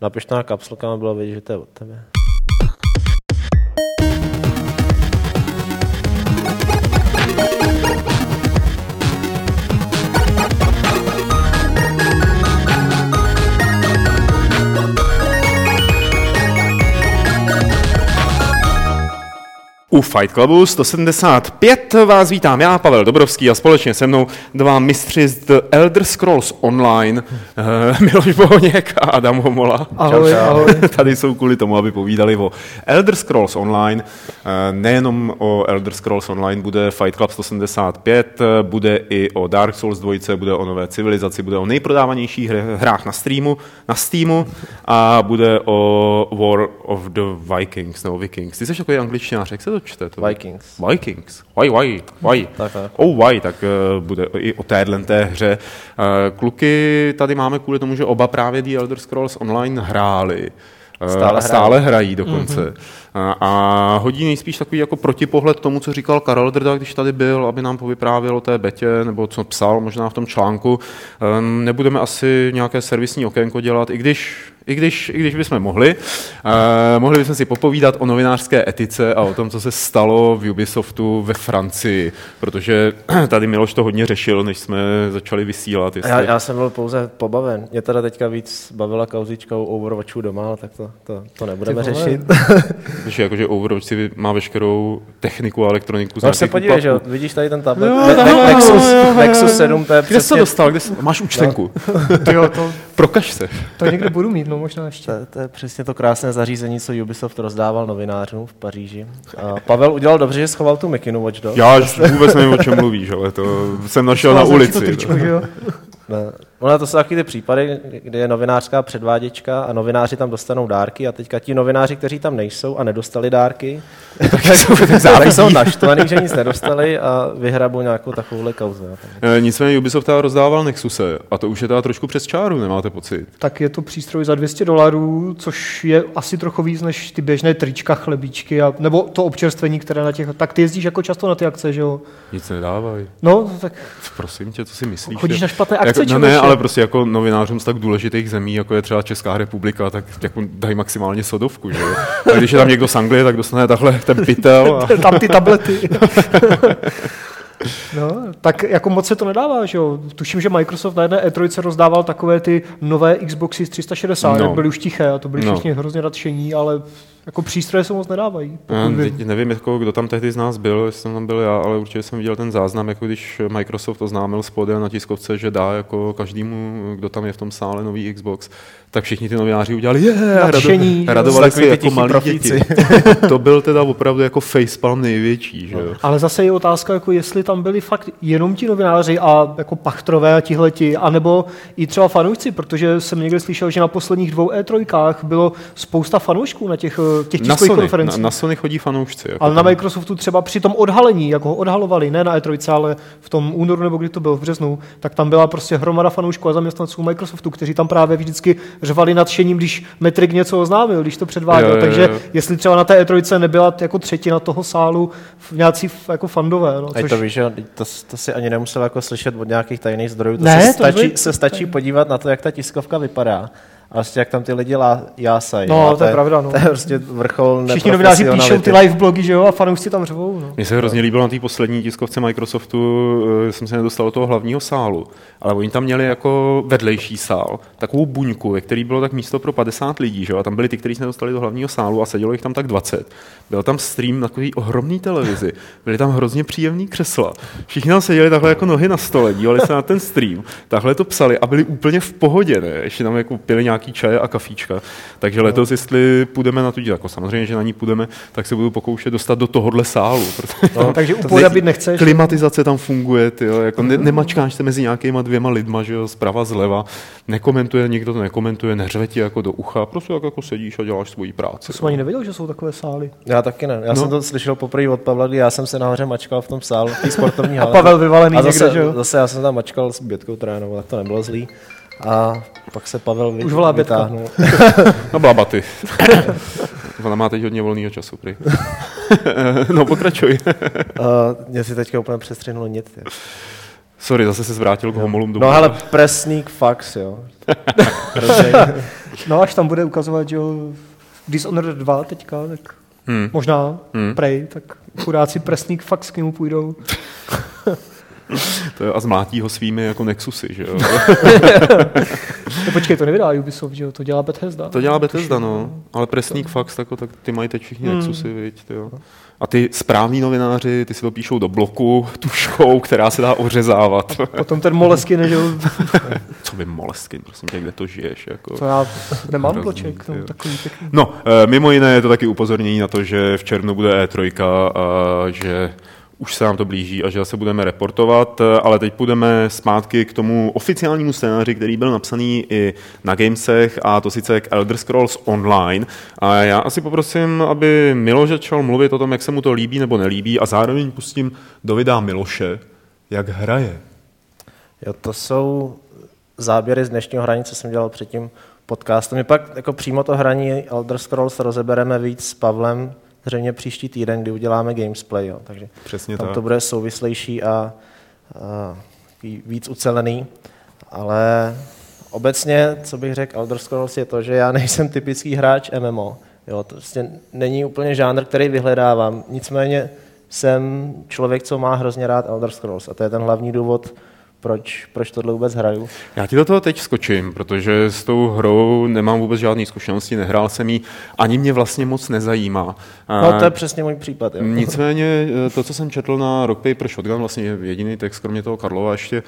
Napiš na kapslkama, bylo vidět, že to je od tebe. U Fight Clubu 175 vás vítám já, Pavel Dobrovský a společně se mnou dva mistři z The Elder Scrolls Online, uh, Miloš Bohoněk a Adam Homola. Ahoj, čau, čau. ahoj. Tady jsou kvůli tomu, aby povídali o Elder Scrolls Online. Uh, nejenom o Elder Scrolls Online bude Fight Club 175, bude i o Dark Souls 2, bude o nové civilizaci, bude o nejprodávanějších hrách na streamu, na Steamu a bude o War of the Vikings, nebo Vikings. Ty jsi takový angličtinář, jak se to to čte? To Vikings. Vikings. Why, why, why. Tak, tak. Oh, why, tak uh, bude i o téhle té hře. Uh, kluky tady máme kvůli tomu, že oba právě The Elder Scrolls Online hráli. Uh, stále, stále hrají dokonce. Mm-hmm. A, a hodí nejspíš takový jako protipohled tomu, co říkal Karel Drda, když tady byl, aby nám povyprávěl o té betě, nebo co psal možná v tom článku. Nebudeme asi nějaké servisní okénko dělat, i když i když, i když bychom mohli. Uh, mohli bychom si popovídat o novinářské etice a o tom, co se stalo v Ubisoftu ve Francii, protože tady Miloš to hodně řešil, než jsme začali vysílat. Jestli... Já, já jsem byl pouze pobaven. Mě teda teďka víc bavila kauzička u Overwatchu doma, tak to, to, to nebudeme řešit. Víš, jakože Overwatch si má veškerou techniku a elektroniku. No se podívej, že vidíš tady ten tablet. No, ne, ne, Nexus, Nexus 7, to je Kde jsi to dostal? Kde jsi... Máš účtenku. No. jo, to... Prokaž se. To někde budu mít, no možná ještě. To, to, je přesně to krásné zařízení, co Ubisoft rozdával novinářům v Paříži. A Pavel udělal dobře, že schoval tu mikinu Watch Dogs. Já vůbec nevím, o čem mluvíš, ale to jsem našel na ulici. Tričko, že jo? Ono to jsou taky ty případy, kdy je novinářská předváděčka a novináři tam dostanou dárky a teďka ti novináři, kteří tam nejsou a nedostali dárky, tak, jsou, tak jsou naštvaný, že nic nedostali a vyhrabou nějakou takovouhle kauzu. E, nicméně Ubisoft teda rozdával Nexuse a to už je teda trošku přes čáru, nemáte pocit? Tak je to přístroj za 200 dolarů, což je asi trochu víc než ty běžné trička, chlebíčky, a, nebo to občerstvení, které na těch... Tak ty jezdíš jako často na ty akce, že jo? Nic nedávají. No, tak... Prosím tě, co si myslíš? Chodíš na špatné akce, jako, no ne, ale prostě jako novinářům z tak důležitých zemí, jako je třeba Česká republika, tak jako dají maximálně sodovku, že A když je tam někdo z Anglie, tak dostane takhle ten pytel. A... tam ty tablety. No, tak jako moc se to nedává, že jo? Tuším, že Microsoft na jedné E3 rozdával takové ty nové Xboxy z 360, no. jak byly už tiché a to byli no. všichni hrozně nadšení, ale jako přístroje se moc nedávají. Já, teď nevím, jako, kdo tam tehdy z nás byl, jestli jsem tam byl já, ale určitě jsem viděl ten záznam, jako když Microsoft oznámil spodem na tiskovce, že dá jako každému, kdo tam je v tom sále nový Xbox, tak všichni ty novináři udělali je, yeah, rado, radovali se jako malí děti. to byl teda opravdu jako facepalm největší. Že jo? Ale zase je otázka, jako jestli tam byli fakt jenom ti novináři a jako pachtrové a tihleti, anebo i třeba fanoušci, protože jsem někde slyšel, že na posledních dvou E3 bylo spousta fanoušků na těch, těch tiskových konferencích. Na, na Sony chodí fanoušci. Jako ale na Microsoftu třeba při tom odhalení, jak ho odhalovali, ne na E3, ale v tom únoru nebo kdy to bylo v březnu, tak tam byla prostě hromada fanoušků a zaměstnanců Microsoftu, kteří tam právě vždycky řvali nadšením, když Metrik něco oznámil, když to předváděl. Jo, jo, jo. Takže jestli třeba na té E3 nebyla jako třetina toho sálu v nějací jako fandové. No, což... to víš, že to, to, si ani nemusel jako slyšet od nějakých tajných zdrojů. To ne, se, to stačí, se stačí podívat na to, jak ta tiskovka vypadá vlastně jak tam ty lidi lá, jásají. No, to je, pravda. No. To je prostě vrchol Všichni novináři píšou ty live blogy, že jo, a fanoušci tam řvou. No. Mně se hrozně líbilo na té poslední tiskovce Microsoftu, eh, jsem se nedostal do toho hlavního sálu, ale oni tam měli jako vedlejší sál, takovou buňku, ve který bylo tak místo pro 50 lidí, že jo, a tam byli ty, kteří se nedostali do hlavního sálu a sedělo jich tam tak 20. Byl tam stream na takový ohromný televizi, byly tam hrozně příjemný křesla. Všichni tam seděli takhle jako nohy na stole, dívali se na ten stream, takhle to psali a byli úplně v pohodě, ne? Ještě tam jako pili nějaký čaje a kafíčka. Takže letos, jestli půjdeme na tu jako samozřejmě, že na ní půjdeme, tak se budu pokoušet dostat do tohohle sálu. No, takže úplně být nechceš. Klimatizace tam funguje, tyjo, jako ne, nemačkáš se mezi nějakýma dvěma lidma, že jo, zprava, zleva, nekomentuje, nikdo to nekomentuje, neřve ti jako do ucha, prostě jak jako sedíš a děláš svoji práci. To jsem ani nevěděl, že jsou takové sály. Já taky ne. Já no. jsem to slyšel poprvé od Pavla, kdy já jsem se nahoře mačkal v tom sálu, v té sportovní hale. A Pavel vyvalený a zase, někde, že jo? Zase já jsem tam mačkal s Bětkou trénoval, tak to nebylo zlý. A pak se Pavel vy, Už volá vytáhnul. no blabaty. Ona má teď hodně volného času, prý. no pokračuj. uh, mě si teďka úplně přestřihnulo nic. Sorry, zase se zvrátil k homolům domů. No ale presník fax, jo. No až tam bude ukazovat, že jo, Dishonored 2 teďka, tak hmm. možná hmm. Prey, tak chudáci presník fakt s kým půjdou. to je, a zmlátí ho svými jako Nexusy, že jo? no, počkej, to nevydá Ubisoft, že jo? To dělá Bethesda. To dělá Bethesda, no. Ale Presník to... fakt, tak, tak ty mají teď všichni hmm. Nexusy, viď, jo. A ty správní novináři, ty si to píšou do bloku tuškou, která se dá ořezávat. Potom ten Moleskin, že jo? Co by Moleskin, prosím tě, kde to žiješ? Jako? To já nemám Hrozný, bloček, no, takový pěkný. No, eh, mimo jiné je to taky upozornění na to, že v červnu bude E3 a že už se nám to blíží a že se budeme reportovat, ale teď půjdeme zpátky k tomu oficiálnímu scénáři, který byl napsaný i na Gamesech a to sice k Elder Scrolls Online. A já asi poprosím, aby Miloš začal mluvit o tom, jak se mu to líbí nebo nelíbí a zároveň pustím do videa Miloše, jak hraje. Jo, to jsou záběry z dnešního hraní, co jsem dělal předtím podcastem. My pak jako přímo to hraní Elder Scrolls rozebereme víc s Pavlem, zřejmě příští týden, kdy uděláme gamesplay. Jo. Takže Přesně tam tak. to bude souvislejší a, a víc ucelený. Ale obecně, co bych řekl, Elder Scrolls je to, že já nejsem typický hráč MMO. Jo, to vlastně není úplně žánr, který vyhledávám. Nicméně jsem člověk, co má hrozně rád Elder Scrolls a to je ten hlavní důvod, proč, proč tohle vůbec hraju. Já ti do toho teď skočím, protože s tou hrou nemám vůbec žádné zkušenosti, nehrál jsem ji, ani mě vlastně moc nezajímá. No to je přesně můj případ. Jo. Nicméně eh, to, co jsem četl na Rock Paper Shotgun, vlastně jediný text, kromě toho Karlova ještě,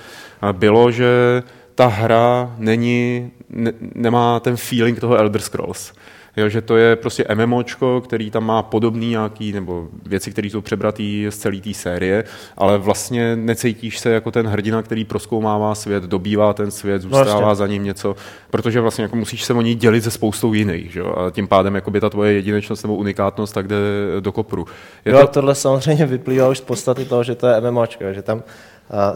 bylo, že ta hra není, ne, nemá ten feeling toho Elder Scrolls. Jo, že to je prostě MMOčko, který tam má podobný nějaký, nebo věci, které jsou přebratý z celé té série, ale vlastně necítíš se jako ten hrdina, který proskoumává svět, dobývá ten svět, zůstává vlastně. za ním něco, protože vlastně jako musíš se o ní dělit se spoustou jiných, že? a tím pádem jako by ta tvoje jedinečnost nebo unikátnost tak jde do kopru. Je jo, to... tohle samozřejmě vyplývá už z podstaty toho, že to je MMOčko, že tam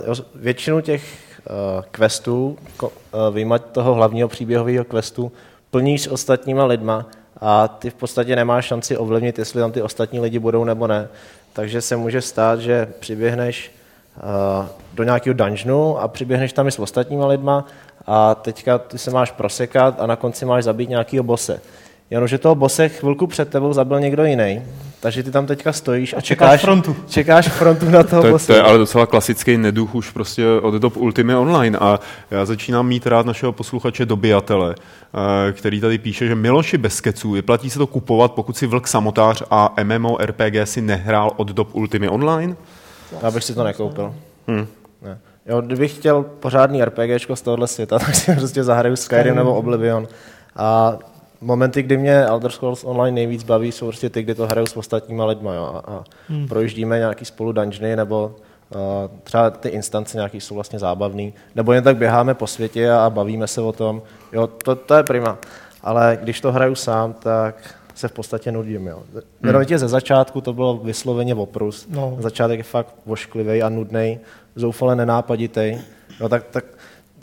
uh, většinu těch uh, questů, uh, vyjmat toho hlavního příběhového questu, plníš s ostatníma lidma a ty v podstatě nemáš šanci ovlivnit, jestli tam ty ostatní lidi budou nebo ne. Takže se může stát, že přiběhneš uh, do nějakého dungeonu a přiběhneš tam i s ostatníma lidma a teďka ty se máš prosekat a na konci máš zabít nějakého bose. Jenomže toho bose chvilku před tebou zabil někdo jiný, takže ty tam teďka stojíš a, a čekáš, čekáš frontu. Čekáš frontu na toho to, bosse. To je ale docela klasický neduch už prostě od dob Ultimy Online a já začínám mít rád našeho posluchače Dobijatele, eh, který tady píše, že Miloši bez keců, vyplatí se to kupovat, pokud si vlk samotář a MMORPG si nehrál od dob Ultimy Online? Já bych si to nekoupil. Hmm. Ne. Jo, kdybych chtěl pořádný RPGčko z tohohle světa, tak si prostě zahraju Skyrim nebo Oblivion. A momenty, kdy mě Elder Scrolls Online nejvíc baví, jsou prostě ty, kdy to hraju s ostatníma lidma jo, a, a hmm. projíždíme nějaký spolu dungeony, nebo uh, třeba ty instance nějaký jsou vlastně zábavný, nebo jen tak běháme po světě a, a bavíme se o tom. Jo, to, to je prima. Ale když to hraju sám, tak se v podstatě nudím. Jo. Hmm. ze začátku to bylo vysloveně oprus. No. Začátek je fakt vošklivý a nudný, zoufale nenápaditý. No, tak, tak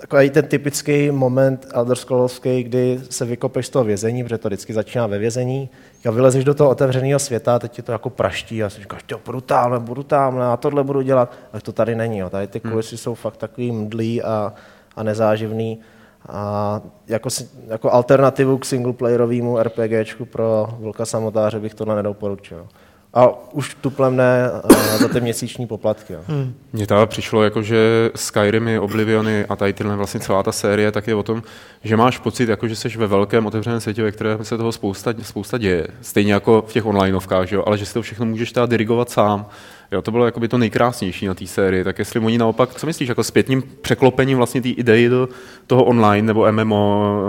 takový ten typický moment Elder Scrollsky, kdy se vykopeš z toho vězení, protože to vždycky začíná ve vězení, a vylezeš do toho otevřeného světa, teď ti to jako praští a si říkáš, jo, budu tamhle, budu tamhle a tohle budu dělat. Ale to tady není. Jo. Tady ty hmm. kulisy hmm. jsou fakt takový mdlý a, a nezáživný. A jako, jako alternativu k singleplayerovému RPGčku pro Vlka samotáře bych tohle nedoporučil. A už tuplem ne za ty měsíční poplatky. Hmm. Mně to přišlo jako, že Skyrimy, Obliviony a tady tyhle vlastně celá ta série, tak je o tom, že máš pocit, jako, že jsi ve velkém otevřeném světě, ve kterém se toho spousta, spousta děje. Stejně jako v těch onlineovkách, že jo? ale že si to všechno můžeš teda dirigovat sám. Jo, to bylo jakoby to nejkrásnější na té sérii. Tak jestli oni naopak, co myslíš, jako zpětným překlopením vlastně té idei do toho online nebo MMO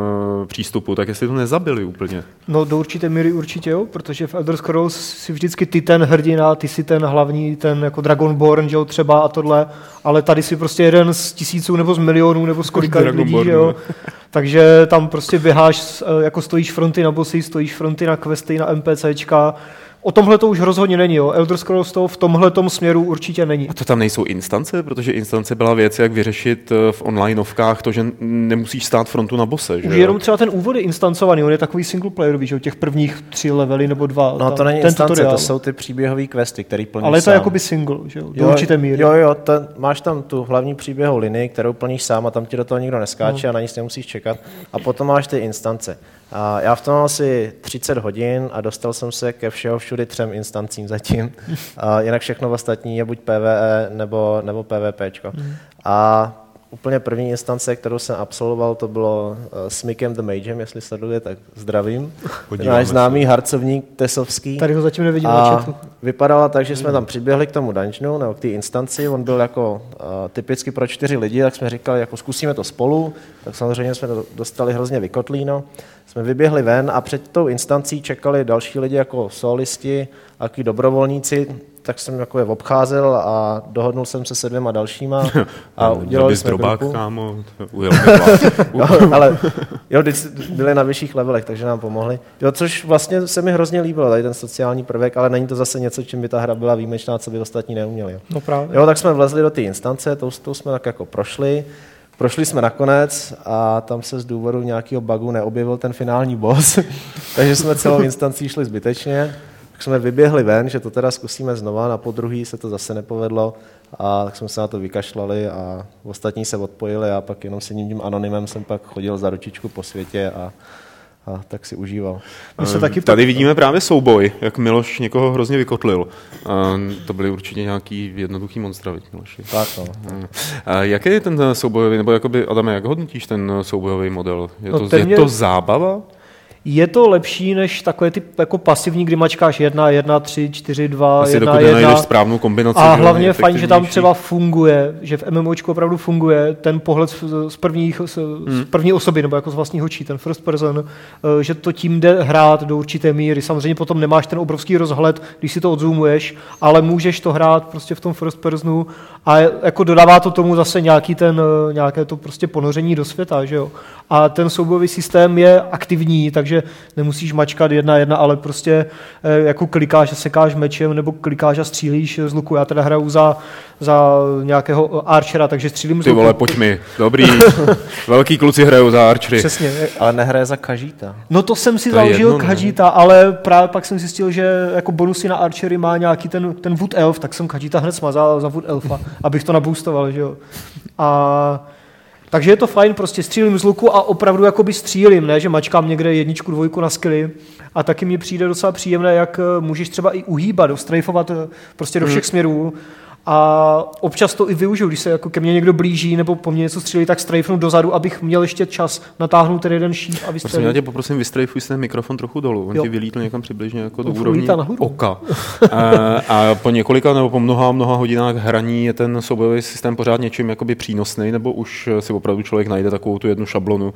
eh, přístupu, tak jestli to nezabili úplně? No do určité míry určitě jo, protože v Elder Scrolls si vždycky ty ten hrdina, ty si ten hlavní, ten jako Dragonborn, že jo, třeba a tohle, ale tady si prostě jeden z tisíců nebo z milionů nebo z kolika lidí, že jo. Takže tam prostě běháš, eh, jako stojíš fronty na bossy, stojíš fronty na questy, na NPCčka, O tomhle to už rozhodně není. Jo. Elder Scrolls to v tomhle směru určitě není. A to tam nejsou instance? Protože instance byla věc, jak vyřešit eh, v onlineovkách to, že nemusíš stát frontu na bose. Že už jenom třeba ten úvod je instancovaný, on je takový single playerový, že těch prvních tři levely nebo dva. No to není ten instance, tutoriál. to jsou ty příběhové questy, které plníš Ale je to sám. jakoby single, že jo, do jo, určité míry. Jo, jo, to, máš tam tu hlavní příběhovou linii, kterou plníš sám a tam ti do toho nikdo neskáče no. a na nic nemusíš čekat. A potom máš ty instance. A já v tom mám asi 30 hodin a dostal jsem se ke všeho všudy třem instancím zatím. A jinak všechno ostatní je buď PvE nebo, nebo PvPčko. A úplně první instance, kterou jsem absolvoval, to bylo uh, s Mikem the Magem, jestli sleduje, tak zdravím. Podíváme Náš se. známý harcovník tesovský. Tady ho zatím nevidím na A chatu. vypadala tak, že jsme tam přiběhli k tomu dungeonu, nebo k té instanci, on byl jako uh, typicky pro čtyři lidi, tak jsme říkali, jako zkusíme to spolu, tak samozřejmě jsme to dostali hrozně vykotlíno. Jsme vyběhli ven a před tou instancí čekali další lidi jako solisti a takový dobrovolníci, tak jsem jako je obcházel a dohodnul jsem se se dvěma dalšíma a udělali bys jsme drobák, grupu. kámo, to ujel. Jo, ale jo, byli na vyšších levelech, takže nám pomohli. Jo, což vlastně se mi hrozně líbilo, tady ten sociální prvek, ale není to zase něco, čím by ta hra byla výjimečná, co by ostatní neuměli. Jo. No právě. Jo, tak jsme vlezli do té instance, tou, tou jsme tak jako prošli. Prošli jsme nakonec a tam se z důvodu nějakého bugu neobjevil ten finální boss, takže jsme celou instancí šli zbytečně. Tak jsme vyběhli ven, že to teda zkusíme znova, na podruhý se to zase nepovedlo a tak jsme se na to vykašlali a ostatní se odpojili a pak jenom s jedním tím anonymem jsem pak chodil za ručičku po světě a, a tak si užíval. My se taky Tady vidíme právě souboj, jak Miloš někoho hrozně vykotlil. A to byly určitě nějaký jednoduchý monstra, viď, Miloši. Tak no. A jaký je ten soubojový, nebo jakoby, Adame, jak hodnotíš ten soubojový model? Je No to, je mě- to zábava? Je to lepší než takové ty jako pasivní, kdy mačkáš 1, 1, 3, 4, 2, Asi 1, dokud 1. nenajdeš správnou kombinaci. A hlavně je fajn, že tam třeba funguje, že v MMOčku opravdu funguje ten pohled z, z, prvních, z, Hmm. z první osoby, nebo jako z vlastního očí, ten first person, eh, že to tím jde hrát do určité míry. Samozřejmě potom nemáš ten obrovský rozhled, když si to odzoomuješ, ale můžeš to hrát prostě v tom first personu a jako dodává to tomu zase nějaký ten, eh, nějaké to prostě ponoření do světa, že jo. A ten soubojový systém je aktivní, takže nemusíš mačkat jedna jedna, ale prostě eh, jako klikáš a sekáš mečem nebo klikáš a střílíš z luku. Já teda hraju za, za nějakého archera, takže střílím z Ty luku. vole, pojď mi. Dobrý. Velký kluci hrajou za archery. Přesně. Ale nehraje za kažíta. No to jsem si To založil jedno, ne? Khajiita, ale právě pak jsem zjistil, že jako bonusy na Archery má nějaký ten, ten Wood Elf, tak jsem Khajiita hned smazal za Wood Elfa, abych to naboostoval, že jo. A takže je to fajn, prostě střílím z luku a opravdu jakoby střílím, ne, že mačkám někde jedničku, dvojku na skilly. A taky mi přijde docela příjemné, jak eh, můžeš třeba i uhýbat, dostrajfovat eh, prostě do všech směrů. A občas to i využiju, když se jako ke mně někdo blíží nebo po mně něco střílí, tak strajfnu dozadu, abych měl ještě čas natáhnout ten jeden šíp a Prosím, já vystřelit. tě poprosím, vystrejfuj si ten mikrofon trochu dolů. On Jo. ti vylítl někam přibližně jako do úrovně nahoru. oka. a, a, po několika nebo po mnoha, mnoha hodinách hraní je ten soubojový systém pořád něčím jakoby přínosný, nebo už si opravdu člověk najde takovou tu jednu šablonu?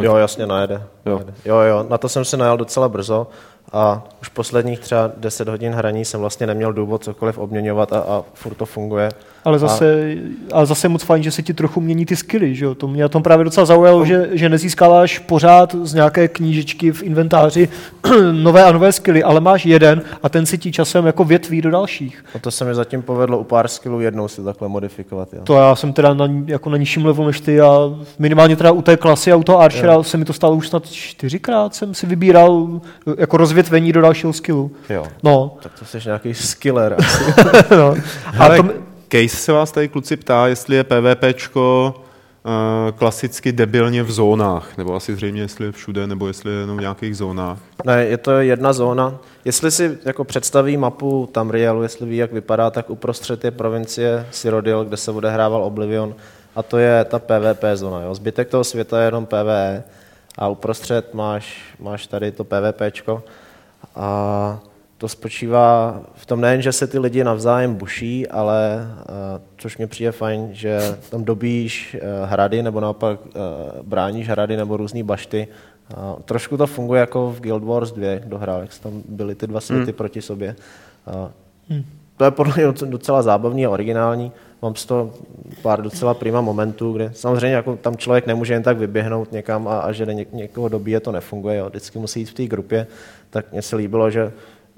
Jo, jasně, najede. Jo. najede. jo, jo, na to jsem se najel docela brzo a už posledních třeba 10 hodin hraní jsem vlastně neměl důvod cokoliv obměňovat a, a furt to funguje. Ale zase, ale zase je moc fajn, že se ti trochu mění ty skilly, že jo? To mě na tom právě docela zaujalo, že, že nezískáváš pořád z nějaké knížečky v inventáři nové a nové skilly, ale máš jeden a ten si ti časem jako větví do dalších. A to se mi zatím povedlo u pár skillů jednou si takhle modifikovat. Jo. To já jsem teda na, jako na nižším levelu než ty a minimálně teda u té klasy a u toho Archera se mi to stalo už snad čtyřikrát jsem si vybíral jako rozvětvení do dalšího skillu. jo. No, Tak to jsi nějaký skiller. no. A Ale to, Case se vás tady kluci ptá, jestli je PvPčko uh, klasicky debilně v zónách, nebo asi zřejmě jestli je všude, nebo jestli je jenom v nějakých zónách. ne, je to jedna zóna. Jestli si jako představí mapu Tamrielu, jestli ví, jak vypadá, tak uprostřed je provincie Cyrodiil, kde se odehrával Oblivion a to je ta PvP zóna. Jo. Zbytek toho světa je jenom PvE a uprostřed máš, máš tady to PvPčko a to spočívá v tom nejen, že se ty lidi navzájem buší, ale uh, což mě přijde fajn, že tam dobíš uh, hrady nebo naopak uh, bráníš hrady nebo různé bašty. Trošku to funguje jako v Guild Wars 2, kdo hrál, jak tam byly ty dva světy hmm. proti sobě. Uh, to je podle mě doc- docela zábavný a originální. Mám z toho pár docela prima momentů, kde samozřejmě jako tam člověk nemůže jen tak vyběhnout někam a, a že ně, někoho dobíje, to nefunguje. Jo. Vždycky musí jít v té grupě. Tak mně se líbilo, že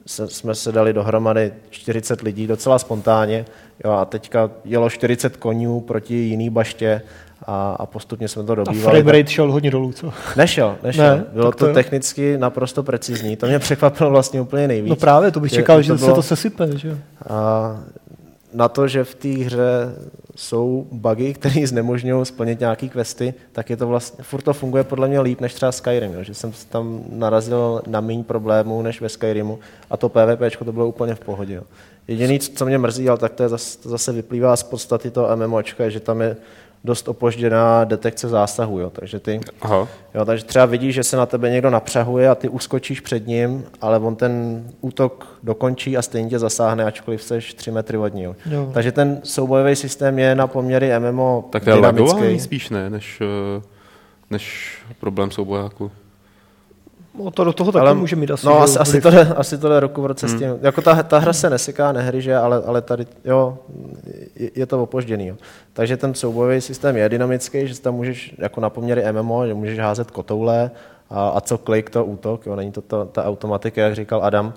se, jsme se dali dohromady 40 lidí docela spontánně jo, a teďka jelo 40 konňů proti jiný baště a, a postupně jsme to a dobývali. frame rate šel hodně dolů, co? Nešel, nešel. Ne, Bylo to to jo. technicky naprosto precizní. To mě překvapilo vlastně úplně nejvíc. No právě, to bych čekal, že že to se bylo- to sesype, že jo? a na to, že v té hře jsou bugy, které znemožňují splnit nějaký questy, tak je to vlastně, furt to funguje podle mě líp než třeba Skyrim, jo? že jsem tam narazil na méně problémů než ve Skyrimu a to PvP to bylo úplně v pohodě. Jo? Jediný, co mě mrzí, ale tak to, je zase, to zase vyplývá z podstaty toho MMOčka, že tam je dost opožděná detekce zásahu, jo. takže ty, Aha. jo, takže třeba vidíš, že se na tebe někdo napřahuje a ty uskočíš před ním, ale on ten útok dokončí a stejně tě zasáhne, ačkoliv jsi 3 metry od něj. Jo. Takže ten soubojový systém je na poměry MMO Tak to je lagování spíš ne, než, eh, než problém soubojáku. No, to do toho taky Ale- může mít asi. no, asi, asi, to jde, asi to jde roku v roce Hmm. s tím. Jako ta, ta hra se neseká, nehry, že, ale, ale tady, jo, je, je to opožděný. Jo. Takže ten soubojový systém je dynamický, že tam můžeš, jako na poměry MMO, že můžeš házet kotoule a, a co klik, to útok, jo. Není to, to ta automatika, jak říkal Adam,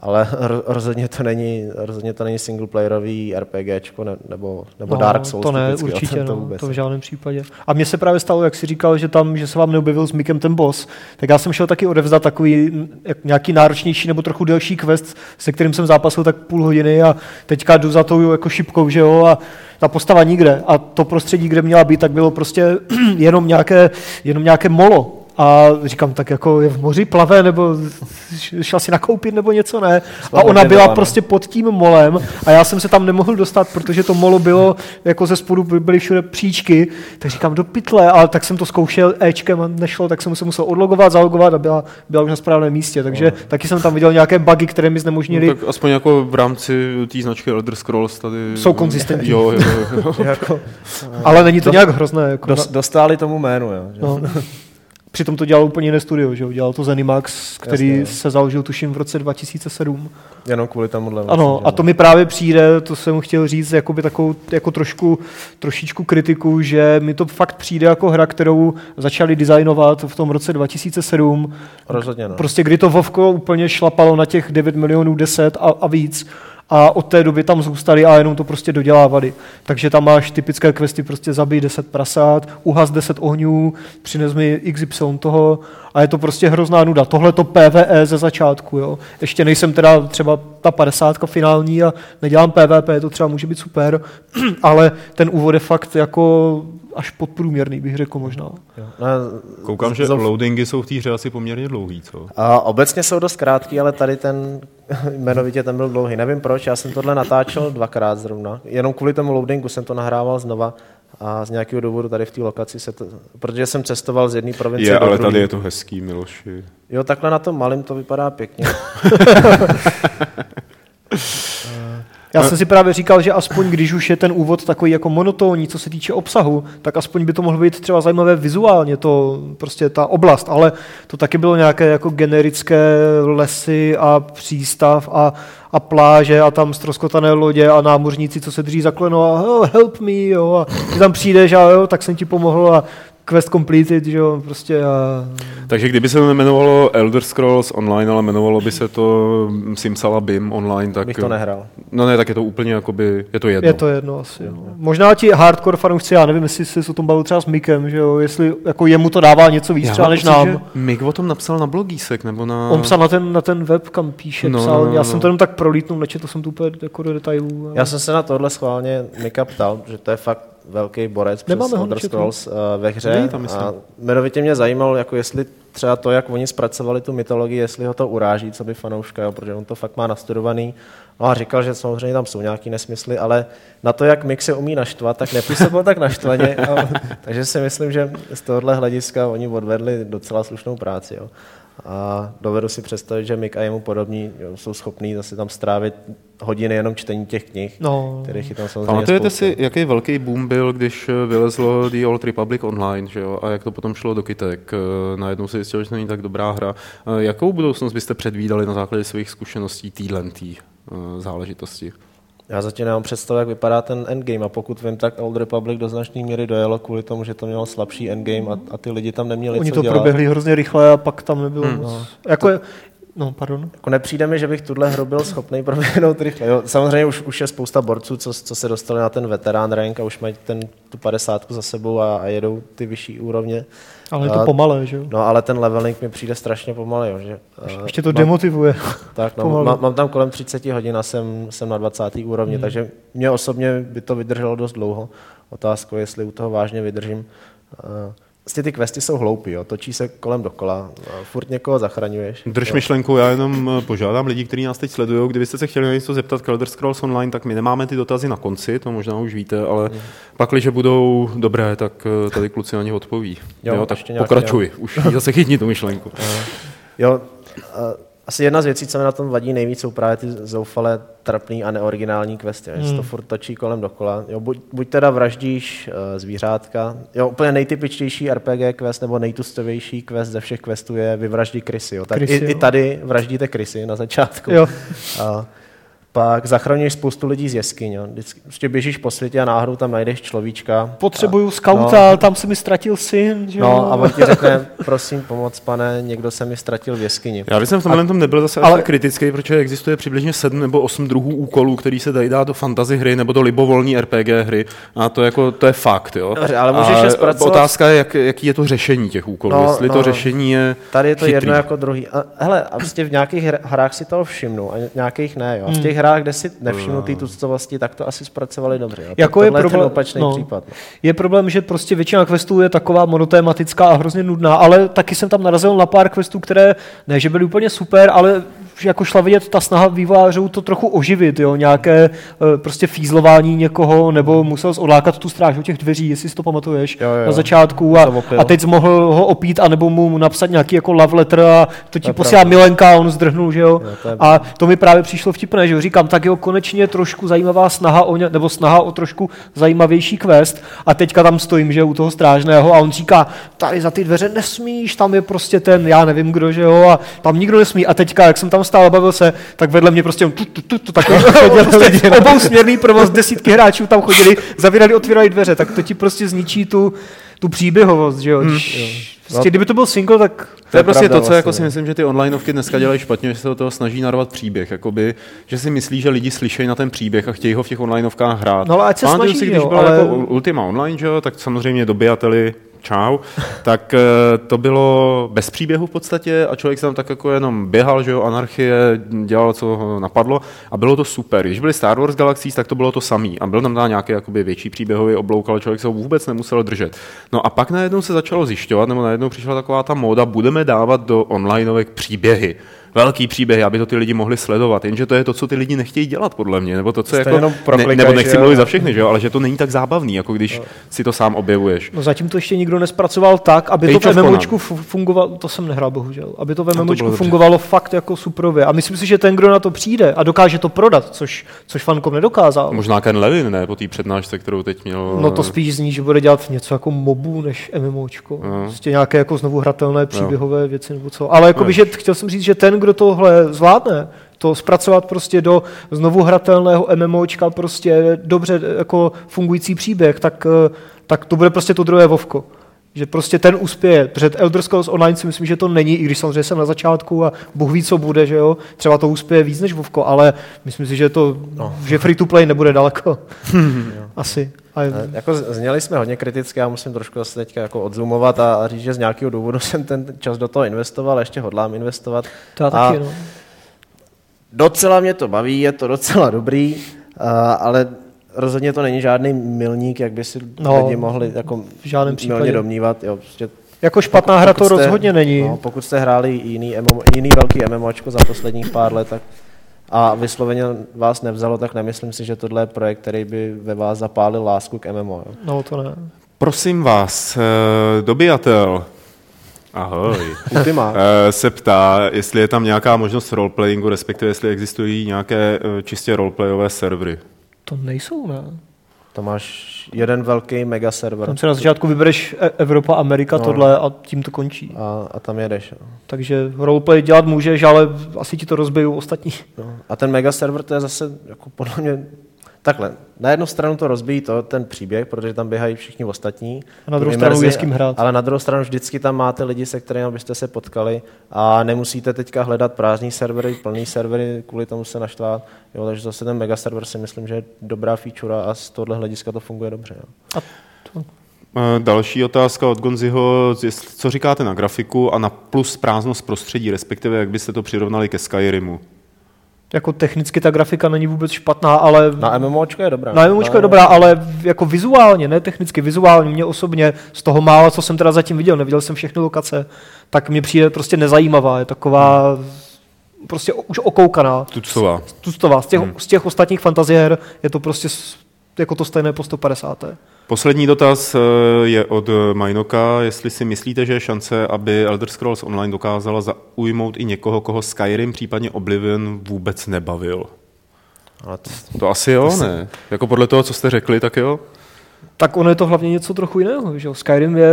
ale ro- rozhodně to není, rozhodně to není singleplayerový RPGčko ne, nebo, nebo No, Dark Souls. To ne, typicky, určitě, to, no, vůbec. to v žádném případě. A mně se právě stalo, jak jsi říkal, že tam, že se vám neobjevil s Mikem ten boss, tak já jsem šel taky odevzdat takový nějaký náročnější nebo trochu delší quest, se kterým jsem zápasil tak půl hodiny a teďka jdu za tou jako šipkou, že jo, a ta postava nikde. A to prostředí, kde měla být, tak bylo prostě jenom nějaké, jenom nějaké molo. A říkám, tak jako je v moři plave, nebo šla si nakoupit, nebo něco ne. A ona byla no. prostě pod tím molem a já jsem se tam nemohl dostat, protože to molo bylo, jako ze spodu by- byly všude příčky, tak říkám do pytle, ale tak jsem to zkoušel Ečkem a nešlo, tak jsem se musel odlogovat, zalogovat a byla, byla už na správném místě, takže taky jsem tam viděl nějaké bugy, které mi znemožnili. No, tak aspoň jako v rámci té značky Elder Scrolls tady... Jsou konzistentní. Jo, jo, jo. jako, ale není to dost- nějak hrozné. Jako dos, dostali tomu jménu. Jo, že? no. Přitom to dělalo úplně jiné studio, že jo? Dělal to Zenimax, který Jasně, no. se založil tuším v roce 2007. Jenom kvůli tomuhle. Ano, vlastně, a to mi právě přijde, to jsem chtěl říct, jakoby takovou, jako trošku, trošičku kritiku, že mi to fakt přijde jako hra, kterou začali designovat v tom roce 2007, Rozhodně, no. prostě kdy to Vovko úplně šlapalo na těch 9 milionů 10 a, a víc. A od té doby tam zůstali a jenom to prostě dodělávali. Takže tam máš typické questy, prostě zabij 10 prasát, uhas 10 ohňů, přines mi XY toho a je to prostě hrozná nuda. Tohle to PvE ze začátku, jo. Ještě nejsem teda třeba ta 50 finální a nedělám PvP, to třeba může být super, ale ten úvod je fakt jako až podprůměrný, bych řekl možná. No, Koukám, že loadingy jsou v té hře asi poměrně dlouhý, co? A obecně jsou dost krátký, ale tady ten jmenovitě ten byl dlouhý. Nevím proč, já jsem tohle natáčel dvakrát zrovna. Jenom kvůli tomu loadingu jsem to nahrával znova a z nějakého důvodu tady v té lokaci se to, protože jsem cestoval z jedné provincie Je, do ale tady je to hezký, Miloši. Jo, takhle na tom malém to vypadá pěkně. Já jsem si právě říkal, že aspoň když už je ten úvod takový jako monotónní, co se týče obsahu, tak aspoň by to mohlo být třeba zajímavé vizuálně, to prostě ta oblast, ale to taky bylo nějaké jako generické lesy a přístav a, a pláže a tam stroskotané lodě a námořníci, co se drží za koleno a oh, help me, jo, a ty tam přijdeš a jo, tak jsem ti pomohl a quest completed, že jo, prostě a... Takže kdyby se to nemenovalo Elder Scrolls Online, ale jmenovalo by se to Simsalabim Online, tak... Bych to nehrál. No ne, tak je to úplně jakoby, je to jedno. Je to jedno asi. No. Možná ti hardcore fanoušci, já nevím, jestli jsi se o tom bavil třeba s Mikem, že jo, jestli jako jemu to dává něco víc Já třeba než nám. že Mik o tom napsal na blogísek, nebo na... On psal na ten, na ten web, kam píše, No, no, psal. no, Já no. jsem to jenom tak prolítnul, nečetl jsem to úplně jako do detailů. Ale... Já jsem se na tohle schválně Mika ptal, že to je fakt velký borec přes Nemáme ho Elder. Scrolls uh, ve hře. Tam, myslím. a jmenovitě mě zajímalo, jako jestli třeba to, jak oni zpracovali tu mytologii, jestli ho to uráží, co by fanouška, jo, protože on to fakt má nastudovaný. No a říkal, že samozřejmě tam jsou nějaký nesmysly, ale na to, jak Mick se umí naštvat, tak nepůsobil tak naštvaně. A, takže si myslím, že z tohohle hlediska oni odvedli docela slušnou práci. Jo. A dovedu si představit, že Mick a jemu podobní jo, jsou schopní zase tam strávit hodiny jenom čtení těch knih, No. kterých je tam samozřejmě Pamatujete spousta. si, jaký velký boom byl, když eh, vylezlo The Old Republic Online, že jo? a jak to potom šlo do kytek? Eh, Najednou se zjistilo, že to není tak dobrá hra. Eh, Jakou budoucnost byste předvídali na základě svých zkušeností týhlentý eh, záležitosti? Já zatím nemám představu, jak vypadá ten endgame a pokud vím, tak Old Republic do značné míry dojelo kvůli tomu, že to mělo slabší endgame a, a ty lidi tam neměli Oni co to dělat. proběhli hrozně rychle a pak tam nebylo Hmm. moc. Jako, je- No, pardon. Jako nepřijde mi, že bych tuhle hru byl schopný proběhnout rychle. Jo, samozřejmě už, už je spousta borců, co, co se dostali na ten veterán rank a už mají ten, tu 50 za sebou a, a jedou ty vyšší úrovně. Ale je to pomalé, že jo? No ale ten leveling mi přijde strašně pomalý. Jo, že, eh, Ještě to mám- demotivuje. Tak, no, mám, mám tam kolem 30 hodin a jsem, jsem na 20. úrovni, hmm. takže mě osobně by to vydrželo dost dlouho. Otázka je, jestli u toho vážně vydržím. Uh, Vlastně ty questy jsou hloupý, jo. točí se kolem dokola, furt někoho zachraňuješ. Drž jo. myšlenku, já jenom eh, požádám lidi, kteří nás teď sledují, kdybyste se chtěli na něco zeptat k Elder Scrolls Online, tak my nemáme ty dotazy na konci, to možná už víte, ale Hmm. pak, když budou dobré, tak eh, tady kluci na ně odpoví. Jo, Jo, tak ještě pokračuj, už zase chytni tu myšlenku. Jo, uh, asi jedna z věcí, co mi na tom vadí nejvíc, jsou právě ty zoufalé, trapný a neoriginální questy, hmm. že to furt točí kolem dokola. Jo, buď, buď teda vraždíš uh, zvířátka, jo, úplně nejtypičtější RPG quest nebo nejtustovější quest ze všech questů je vyvraždí krysy. Jo. Tak Krysy, i, jo. i, tady vraždíte krysy na začátku. Jo. A pak zachraňuješ spoustu lidí z jeskyň. Jo. Vždycky prostě běžíš po světě a náhodou tam najdeš človíčka. Potřebuju skauta, tam se mi ztratil syn, že jo? No a on ti řekne, prosím pomoc, pane, někdo se mi ztratil v jeskyni. Já bych v tomhle tom nebyl zase ale- ale... kritický, protože existuje přibližně sedm nebo osm druhů úkolů, který se dají dát do fantasy hry nebo do libovolní RPG hry. A to, jako, to je fakt. Jo? Dobře, ale můžeš a je zpracovat- Otázka je, jak, jaký je to řešení těch úkolů. No, No, Jestli no. to řešení je Tady je to chytrý. jedno jako druhý. A, hele, a prostě v nějakých hr- hrách si toho všimnu, a nějakých ne. Jo. A v těch hrách, kde si nevšimnu ty tuctovosti, tak to asi zpracovali dobře. Hmm. Jako je problém- opačný no. případ. No. Je problém, že prostě většina questů je taková monotématická a hrozně nudná, ale taky jsem tam narazil na pár questů, které ne, že byly úplně super, ale jako šla vidět ta snaha vývojářů to trochu oživit, jo, nějaké eh, prostě fízlování někoho, nebo musel jsi odlákat tu stráž u těch dveří, jestli si to pamatuješ Jo, jo. na začátku a, a teď mohl ho opít, anebo mu napsat nějaký jako love letter a to ti posílá pravda. milenka a on zdrhnul, že jo. Jo, to a to mi právě přišlo vtipné, že jo, říkám, tak jo, konečně trošku zajímavá snaha o ně, nebo snaha o trošku zajímavější quest. A teďka tam stojím, že jo, u toho strážného a on říká, tady za ty dveře nesmíš, tam je prostě ten, já nevím kdo, že jo, a tam nikdo nesmí. A teďka, jak jsem tam stál a bavil se, tak vedle mě prostě tu, tu, tu, tu, takový prostě obousměrný provoz, desítky hráčů tam chodili, zavírali, otvírali dveře, tak to ti prostě zničí tu, tu příběhovost, že jo. Když, prostě, kdyby to byl single, tak To je prostě pravda to, co jako vlastně, si no. myslím, že ty onlineovky dneska dělají špatně, že se do toho snaží narvat příběh, jakoby, že si myslí, že lidi slyšejí na ten příběh a chtějí ho v těch onlineovkách hrát. No, ale ať se Pamatuju snaží, si, když jo, byla ale- jako Ultima Online, že jo, tak samozřejmě dobijateli čau, tak eh, to bylo bez příběhu v podstatě a člověk se tam tak jako jenom běhal, že jo, anarchie, dělal, co ho napadlo a bylo to super. Když byly Star Wars Galaxies, tak to bylo to samý a byl tam tam nějaký jakoby větší příběhový oblouk, ale člověk se ho vůbec nemusel držet. No a pak najednou se začalo zjišťovat, nebo najednou přišla taková ta móda, budeme dávat do onlineovek příběhy. Velký příběhy, aby to ty lidi mohli sledovat, jenže to je to, co ty lidi nechtějí dělat, podle mě, nebo to, co Jste jako, jenom ne, nebo nechci jo? mluvit za všechny, že jo, ale že to není tak zábavný, jako když si to sám objevuješ. No zatím to ještě nikdo nespracoval tak, aby Age to of v Conan. MMOčku fu- fungovalo, to jsem nehrál bohužel, aby to v bylo MMOčku dobře. fungovalo fakt jako suprově. A myslím si, že ten, kdo na to přijde a dokáže to prodat, což, což Fancom nedokázal, Možná Ken Levin, ne, po té přednášce, kterou teď měl. no to spíš zní, že bude dělat něco jako mobu než MMOčko. No. Prostě nějaké jako znovu hratelné příběhové věci nebo co. Ale jako No. že chtěl jsem říct, že ten, kdo tohle zvládne, to zpracovat prostě do znovu hratelného MMOčka prostě dobře jako fungující příběh, tak, eh, tak to bude prostě to druhé Vovko. Že prostě ten uspěje. Před Elder Scrolls Online si myslím, že to není, i když samozřejmě jsem na začátku a Bůh ví, co bude, že jo. Třeba to uspěje víc než Vovko, ale myslím si, že to, no. že free to play nebude daleko. Asi. A Eh, Jako zněli jsme hodně kriticky, já musím trošku zase teďka jako odzoomovat a, a říct, že z nějakého důvodu jsem ten čas do toho investoval, a ještě hodlám investovat. to já a taky, no. Docela mě to baví, je to docela dobrý, a, ale rozhodně to není žádný milník, jak by si No, lidi mohli jako v žádném milně případě. domnívat. Jo, prostě Jako špatná hra to pokud jste- rozhodně není. No, pokud jste hráli jiný, MMO, jiný velký MMOčko za posledních pár let, tak a vysloveně vás nevzalo, tak nemyslím si, že tohle je projekt, který by ve vás zapálil lásku k MMO. Jo. No to ne. Prosím vás, eh, dobijatel, ahoj, Ultima. Eh, se ptá, jestli je tam nějaká možnost roleplayingu, respektive jestli existují nějaké eh, čistě roleplayové servery. To nejsou, ne? To máš jeden velký mega server Tam se na začátku vybereš E- Evropa, Amerika, No. tohle a tím to končí. a, a tam jedeš. Jo. Takže roleplay dělat můžeš, ale asi ti to rozbijou ostatní. No. A ten mega server to je zase jako podle mě Takhle, na jednu stranu to rozbíjí to, ten příběh, protože tam běhají všichni ostatní. A na druhou stranu je s kým hrát. Ale na druhou stranu vždycky tam máte lidi, se kterými byste se potkali a nemusíte teďka hledat prázdní servery, plný servery, kvůli tomu se naštvát. Jo, takže zase ten mega server si myslím, že je dobrá feature a z tohle hlediska to funguje dobře. Jo. Eh, Další otázka od Gonziho, co říkáte na grafiku a na plus prázdnost prostředí, respektive jak byste to přirovnali ke Skyrimu? Jako technicky ta grafika není vůbec špatná, ale Na MMOčko je dobrá. Na MMOčko je dobrá, ale jako vizuálně, ne technicky, vizuálně, mě osobně z toho mála, co jsem teda zatím viděl, neviděl jsem všechny lokace, tak mě přijde prostě nezajímavá, je taková prostě už okoukaná. Tucová. Tuctová. Z těch, z těch ostatních fantazier je to prostě jako to stejné po 150. Poslední dotaz eh, je od eh, Majnoka, jestli si myslíte, že je šance, aby Elder Scrolls Online dokázala zaujmout i někoho, koho Skyrim, případně Oblivion vůbec nebavil. Ale to, To asi jo, ne? Jako podle toho, co jste řekli, tak jo? Tak ono je to hlavně něco trochu jiného. Že? jo. Skyrim je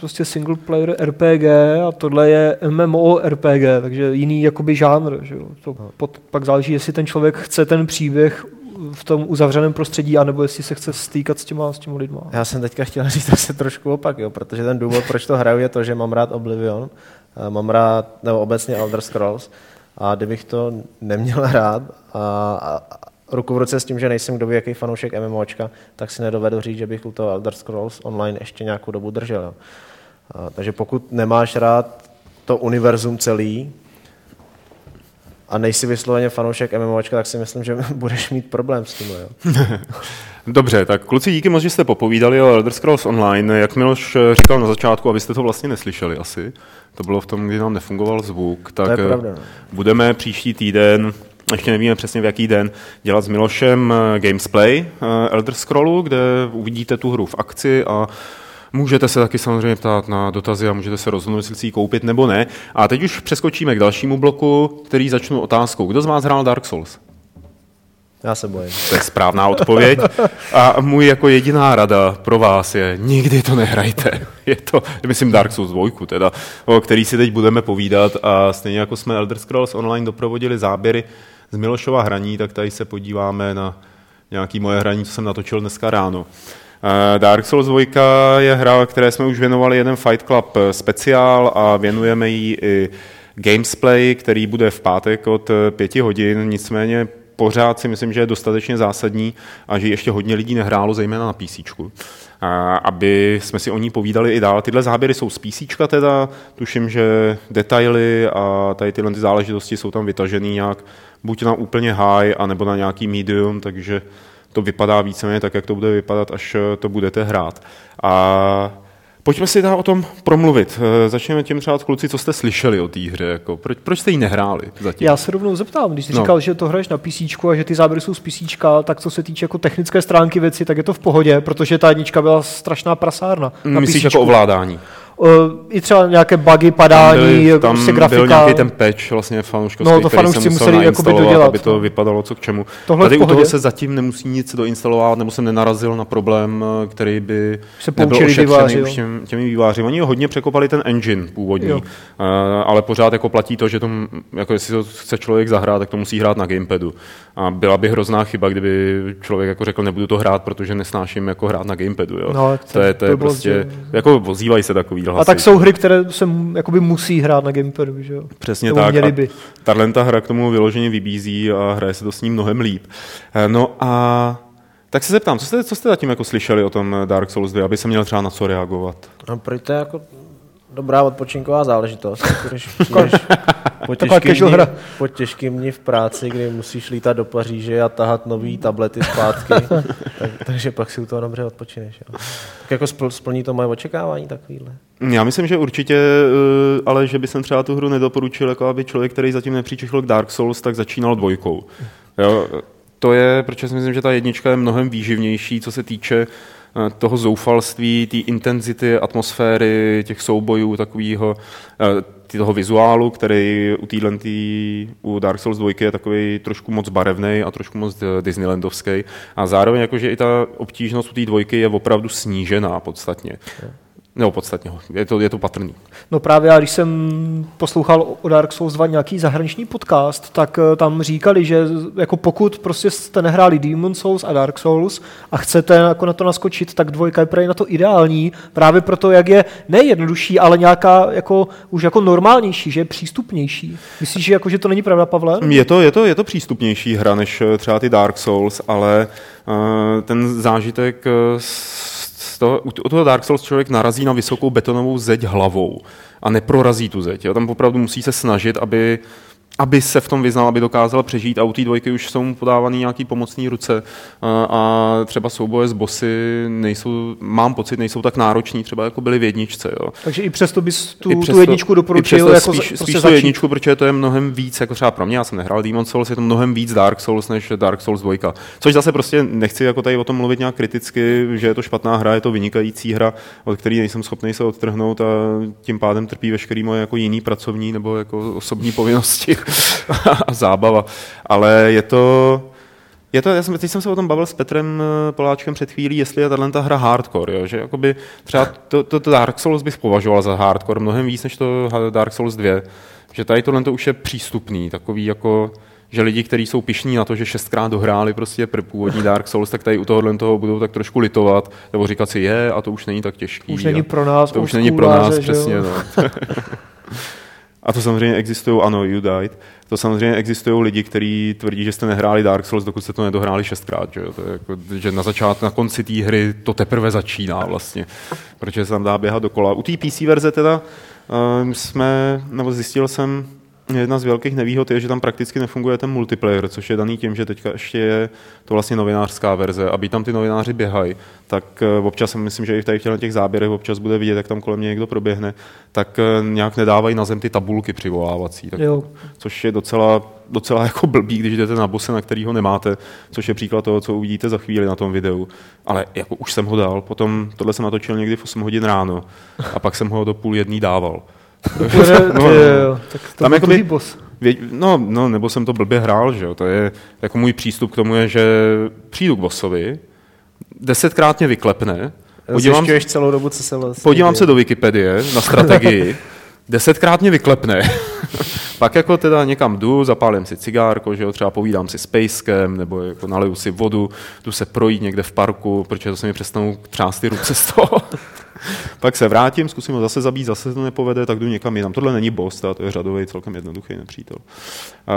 prostě single player RPG a tohle je MMO RPG, takže jiný jakoby žánr. Že? jo. To pod, pak záleží, jestli ten člověk chce ten příběh v tom uzavřeném prostředí, anebo jestli se chce stýkat s těma, s těma lidma. já jsem teďka chtěl říct zase trošku opak, jo, protože ten důvod, proč to hraju, je to, že mám rád Oblivion, a mám rád, nebo obecně Elder Scrolls, a kdybych to neměl rád a, a, a ruku v ruce s tím, že nejsem kdo ví, jaký fanoušek MMOčka, tak si nedovedu říct, že bych u toho Elder Scrolls online ještě nějakou dobu držel. Jo. A, takže pokud nemáš rád to univerzum celý a nejsi vysloveně fanoušek MMOčka, tak si myslím, že budeš mít problém s tím. Jo. Dobře, tak kluci, díky moc, že jste popovídali o Elder Scrolls Online. Jak Miloš říkal na začátku, abyste to vlastně neslyšeli asi, to bylo v tom, kdy nám nefungoval zvuk, tak je eh, pravda, no. budeme příští týden, ještě nevíme přesně v jaký den, dělat s Milošem eh, gamesplay eh, Elder Scrollu, kde uvidíte tu hru v akci a Můžete se taky samozřejmě ptát na dotazy a můžete se rozhodnout, jestli si ji koupit nebo ne. A teď už přeskočíme k dalšímu bloku, který začnu otázkou. Kdo z vás hrál Dark Souls? Já se bojím. To je správná odpověď. A můj jako jediná rada pro vás je, nikdy to nehrajte. Je to, myslím, Dark Souls 2, teda, o který si teď budeme povídat a stejně jako jsme Elder Scrolls Online doprovodili záběry z Milošova hraní, tak tady se podíváme na nějaký moje hraní, co jsem natočil dneska ráno. Eh, Dark Souls 2 je hra, které jsme už věnovali jeden Fight Club eh, speciál a věnujeme jí i gamesplay, který bude v pátek od eh, pěti hodin, nicméně pořád si myslím, že je dostatečně zásadní a že ještě hodně lidí nehrálo, zejména na PC. Aby jsme si o ní povídali i dál. Tyhle záběry jsou z PC teda, tuším, že detaily a tady tyhle ty záležitosti jsou tam vytažený nějak buď na úplně high, anebo na nějaký medium, takže to vypadá víceméně tak, jak to bude vypadat, až eh, to budete hrát. A Pojďme si dál o tom promluvit. Eh, Začněme tím třeba kluci, co jste slyšeli o té hře. Jako, proč, proč jste ji nehráli zatím? Já se rovnou zeptám, když jsi No. říkal, že to hraješ na PC a že ty záběry jsou z PC, tak co se týče jako technické stránky věci, tak je to v pohodě, protože ta jednička byla strašná prasárna. Na Myslíš PCčku. jako ovládání? Uh, I třeba nějaké bugy, Tam, padání, byly, tam prostě byl grafika. nějaký ten patch vlastně fanouškovský, No, to který fanoušci se musel museli jakoby dodělat, aby to no. vypadalo co k čemu. Tohle Tady u toho se zatím nemusí nic doinstalovat, nebo jsem nenarazil na problém, eh, který by Se nebyl ošetřený vývojáři, už těm, těmi výváři. Oni hodně překopali ten engine původní, Jo. eh, ale pořád jako platí to, že to, jako jestli to chce člověk zahrát, tak to musí hrát na gamepadu. A byla by hrozná chyba, kdyby člověk jako řekl, nebudu to hrát, protože nesnáším jako hrát na gamepadu. Jo. No, to, je, to, je to bylo prostě, sděl- jako ozývají se takový hlasy. A tak jsou hry, které se jakoby musí hrát na gamepadu, že jo? Přesně Nebo tak. Měli A by. Tahle ta hra k tomu vyloženě vybízí a hraje se to s ním mnohem líp. Eh, No a tak se zeptám, co jste, co jste zatím jako slyšeli o tom Dark Souls 2, aby se měl třeba na co reagovat? No, proč to je jako dobrá odpočinková záležitost. Když přijdeš po těžkým, dní, po těžkým dní v práci, kdy musíš lítat do Paříže a tahat nový tablety zpátky, tak, takže pak si u toho dobře odpočineš. Jo. Tak jako spl, splní to moje očekávání takovýhle. Já myslím, že určitě, eh, ale že by jsem třeba tu hru nedoporučil, jako aby člověk, který zatím nepřičichl k Dark Souls, tak začínal dvojkou. Jo, to je, protože si myslím, že ta jednička je mnohem výživnější, co se týče eh, toho zoufalství, té intenzity, atmosféry, těch soubojů, takového toho vizuálu, který u téhle u Dark Souls 2 je takový trošku moc barevný a trošku moc eh, Disneylandovský. A zároveň jakože i ta obtížnost u té dvojky je opravdu snížená podstatně. No, podstatně. Je to, je to patrný. No právě já, když jsem poslouchal o Dark Souls 2 nějaký zahraniční podcast, tak eh, tam říkali, že jako pokud prostě jste nehráli Demon Souls a Dark Souls a chcete jako na to naskočit, tak dvojka je právě na to ideální, právě proto, jak je nejednodušší, ale nějaká jako, už jako normálnější, že je přístupnější. Myslíš, že, jako, že to není pravda, Pavle? Je to, je, to, je to přístupnější hra než eh, třeba ty Dark Souls, ale uh, ten zážitek uh, toho, u toho Dark Souls člověk narazí na vysokou betonovou zeď hlavou a neprorazí tu zeď. Jo. Tam opravdu musí se snažit, aby aby se v tom vyznal, aby dokázal přežít a u té dvojky už jsou mu podávaný nějaký pomocný ruce a, třeba souboje s bossy nejsou, mám pocit, nejsou tak nároční, třeba jako byly v jedničce. Jo. Takže i přesto bys tu, I přesto, tu jedničku doporučil i jako spíš, prostě spíš tu jedničku, protože to je mnohem víc, jako třeba pro mě, já jsem nehrál Demon Souls, je to mnohem víc Dark Souls než Dark Souls 2. Což zase prostě nechci jako tady o tom mluvit nějak kriticky, že je to špatná hra, je to vynikající hra, od které nejsem schopný se odtrhnout a tím pádem trpí veškerý moje jako jiný pracovní nebo jako osobní povinnosti a zábava. Ale je to, je to, já jsem, teď jsem se o tom bavil s Petrem eh, Poláčkem před chvílí, jestli je tato hra hardcore, jo? že jakoby třeba to, to, to, Dark Souls bych považoval za hardcore mnohem víc než to Dark Souls 2, že tady tohle to už je přístupný, takový jako, že lidi, kteří jsou pišní na to, že šestkrát dohráli prostě původní Dark Souls, tak tady u tohohle toho budou tak trošku litovat, nebo říkat si je a to už není tak těžký. Už není pro nás to už není pro nás, přesně. No. A to samozřejmě existují, ano, You Died, to samozřejmě existují lidi, kteří tvrdí, že jste nehráli Dark Souls, dokud jste to nedohráli šestkrát, že, jo? To je jako, že na začátku, na konci té hry to teprve začíná vlastně, protože se tam dá běhat dokola. U té PC verze teda uh, jsme, nebo zjistil jsem, jedna z velkých nevýhod je, že tam prakticky nefunguje ten multiplayer, což je daný tím, že teďka ještě je to vlastně novinářská verze. Aby tam ty novináři běhají, tak eh, občas, myslím, že i v tady v těch záběrech občas bude vidět, jak tam kolem mě někdo proběhne, tak eh, nějak nedávají na zem ty tabulky přivolávací. Tak, Jo. což je docela, docela jako blbý, když jdete na bose, na kterýho nemáte, což je příklad toho, co uvidíte za chvíli na tom videu. Ale jako už jsem ho dal, potom tohle jsem natočil někdy v 8 hodin ráno a pak jsem ho do půl jedný dával. No, no. jo, tak to Tam jakoby- boss. Vě, no, no, nebo jsem to blbě hrál, že jo. To je, jako můj přístup k tomu je, že přijdu k bossovi, desetkrát mě vyklepne, podívám, celou dobu, co se vlastně podívám děje. se do Wikipedie na strategii, desetkrát mě vyklepne. Pak jako teda někam jdu, zapálím si cigárko, že jo, třeba povídám si s pejskem, nebo jako naliju si vodu, jdu se projít někde v parku, protože to se mi přestanou třást ty ruce z toho. Pak se vrátím, zkusím ho zase zabít, zase se to nepovede, tak jdu někam jinam. Tohle není boss, to je řadový, celkem jednoduchý nepřítel. Uh,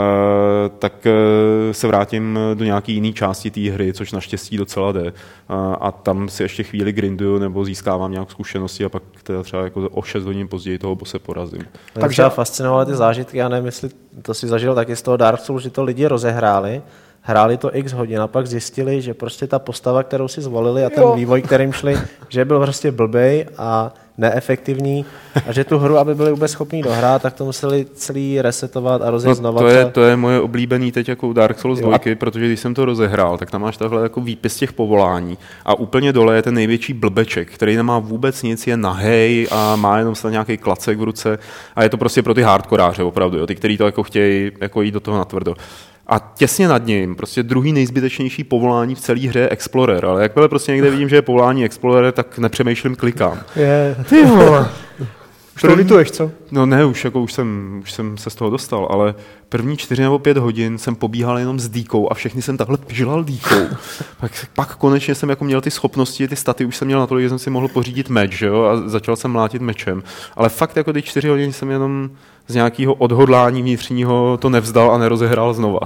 tak uh, se vrátím do nějaký jiné části té hry, což naštěstí docela jde. Uh, a tam si ještě chvíli grinduju nebo získávám nějak zkušenosti a pak teda třeba jako o 6 hodin později toho bose porazím. Takže fascinovaly ty zážitky, já nevím, jestli to si zažil taky z toho Dark Souls, že to lidi rozehráli, hráli to x hodin a pak zjistili, že prostě ta postava, kterou si zvolili a ten Jo. vývoj, kterým šli, že byl prostě blbej a neefektivní a že tu hru, aby byli vůbec schopní dohrát, tak to museli celý resetovat a rozjet No, znova. to, je, to je moje oblíbený teď jako Dark Souls Jo. 2, protože když jsem to rozehrál, tak tam máš takhle jako výpis těch povolání a úplně dole je ten největší blbeček, který nemá vůbec nic, je nahej a má jenom snad nějaký klacek v ruce a je to prostě pro ty hardkoráře opravdu, jo, ty, kteří to jako chtějí jako jít do toho natvrdo. A těsně nad ním, prostě druhý nejzbytečnější povolání v celé hře je Explorer, ale jakmile prostě někde vidím, že je povolání Explorer, tak nepřemýšlím, klikám. Je, ty vole. Už to lituješ, co? No ne, už, jako už, jsem, už jsem se z toho dostal, ale první čtyři nebo pět hodin jsem pobíhal jenom s dýkou a všechny jsem takhle žilal dýkou. pak, pak konečně jsem jako měl ty schopnosti, ty staty už jsem měl na to, že jsem si mohl pořídit meč, jo, a začal jsem mlátit mečem. Ale fakt jako ty čtyři hodiny jsem jenom z nějakého odhodlání vnitřního to nevzdal a nerozehrál znova.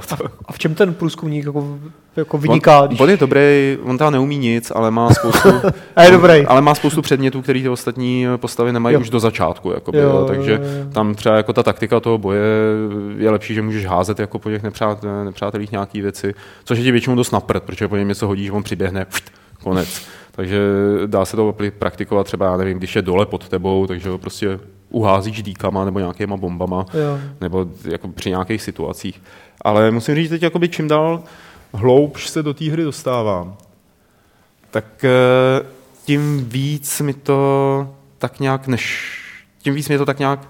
A v čem ten průzkumník jako, jako vyniká? On, Když... on je dobrý, on tam neumí nic, ale má spoustu, A je dobrý. ale má spoustu předmětů, který ty ostatní postavy nemají Jo. už do začátku. Jakoby, Jo, jo, jo, takže jo. tam třeba jako ta taktika toho boje je lepší, že můžeš házet jako po těch nepřát, nepřátelích nějaký věci, což je ti většinou dost napřed, protože po něm něco hodíš, on přiběhne, pšt, konec. Takže dá se to praktikovat třeba, já nevím, když je dole pod tebou, takže ho prostě uházíš dýkama nebo nějakýma bombama, Jo. nebo jako při nějakých situacích. Ale musím říct, teď jakoby čím dál hloubš se do té hry dostávám, tak eh, tím víc mi to tak nějak než, tím víc mě to tak nějak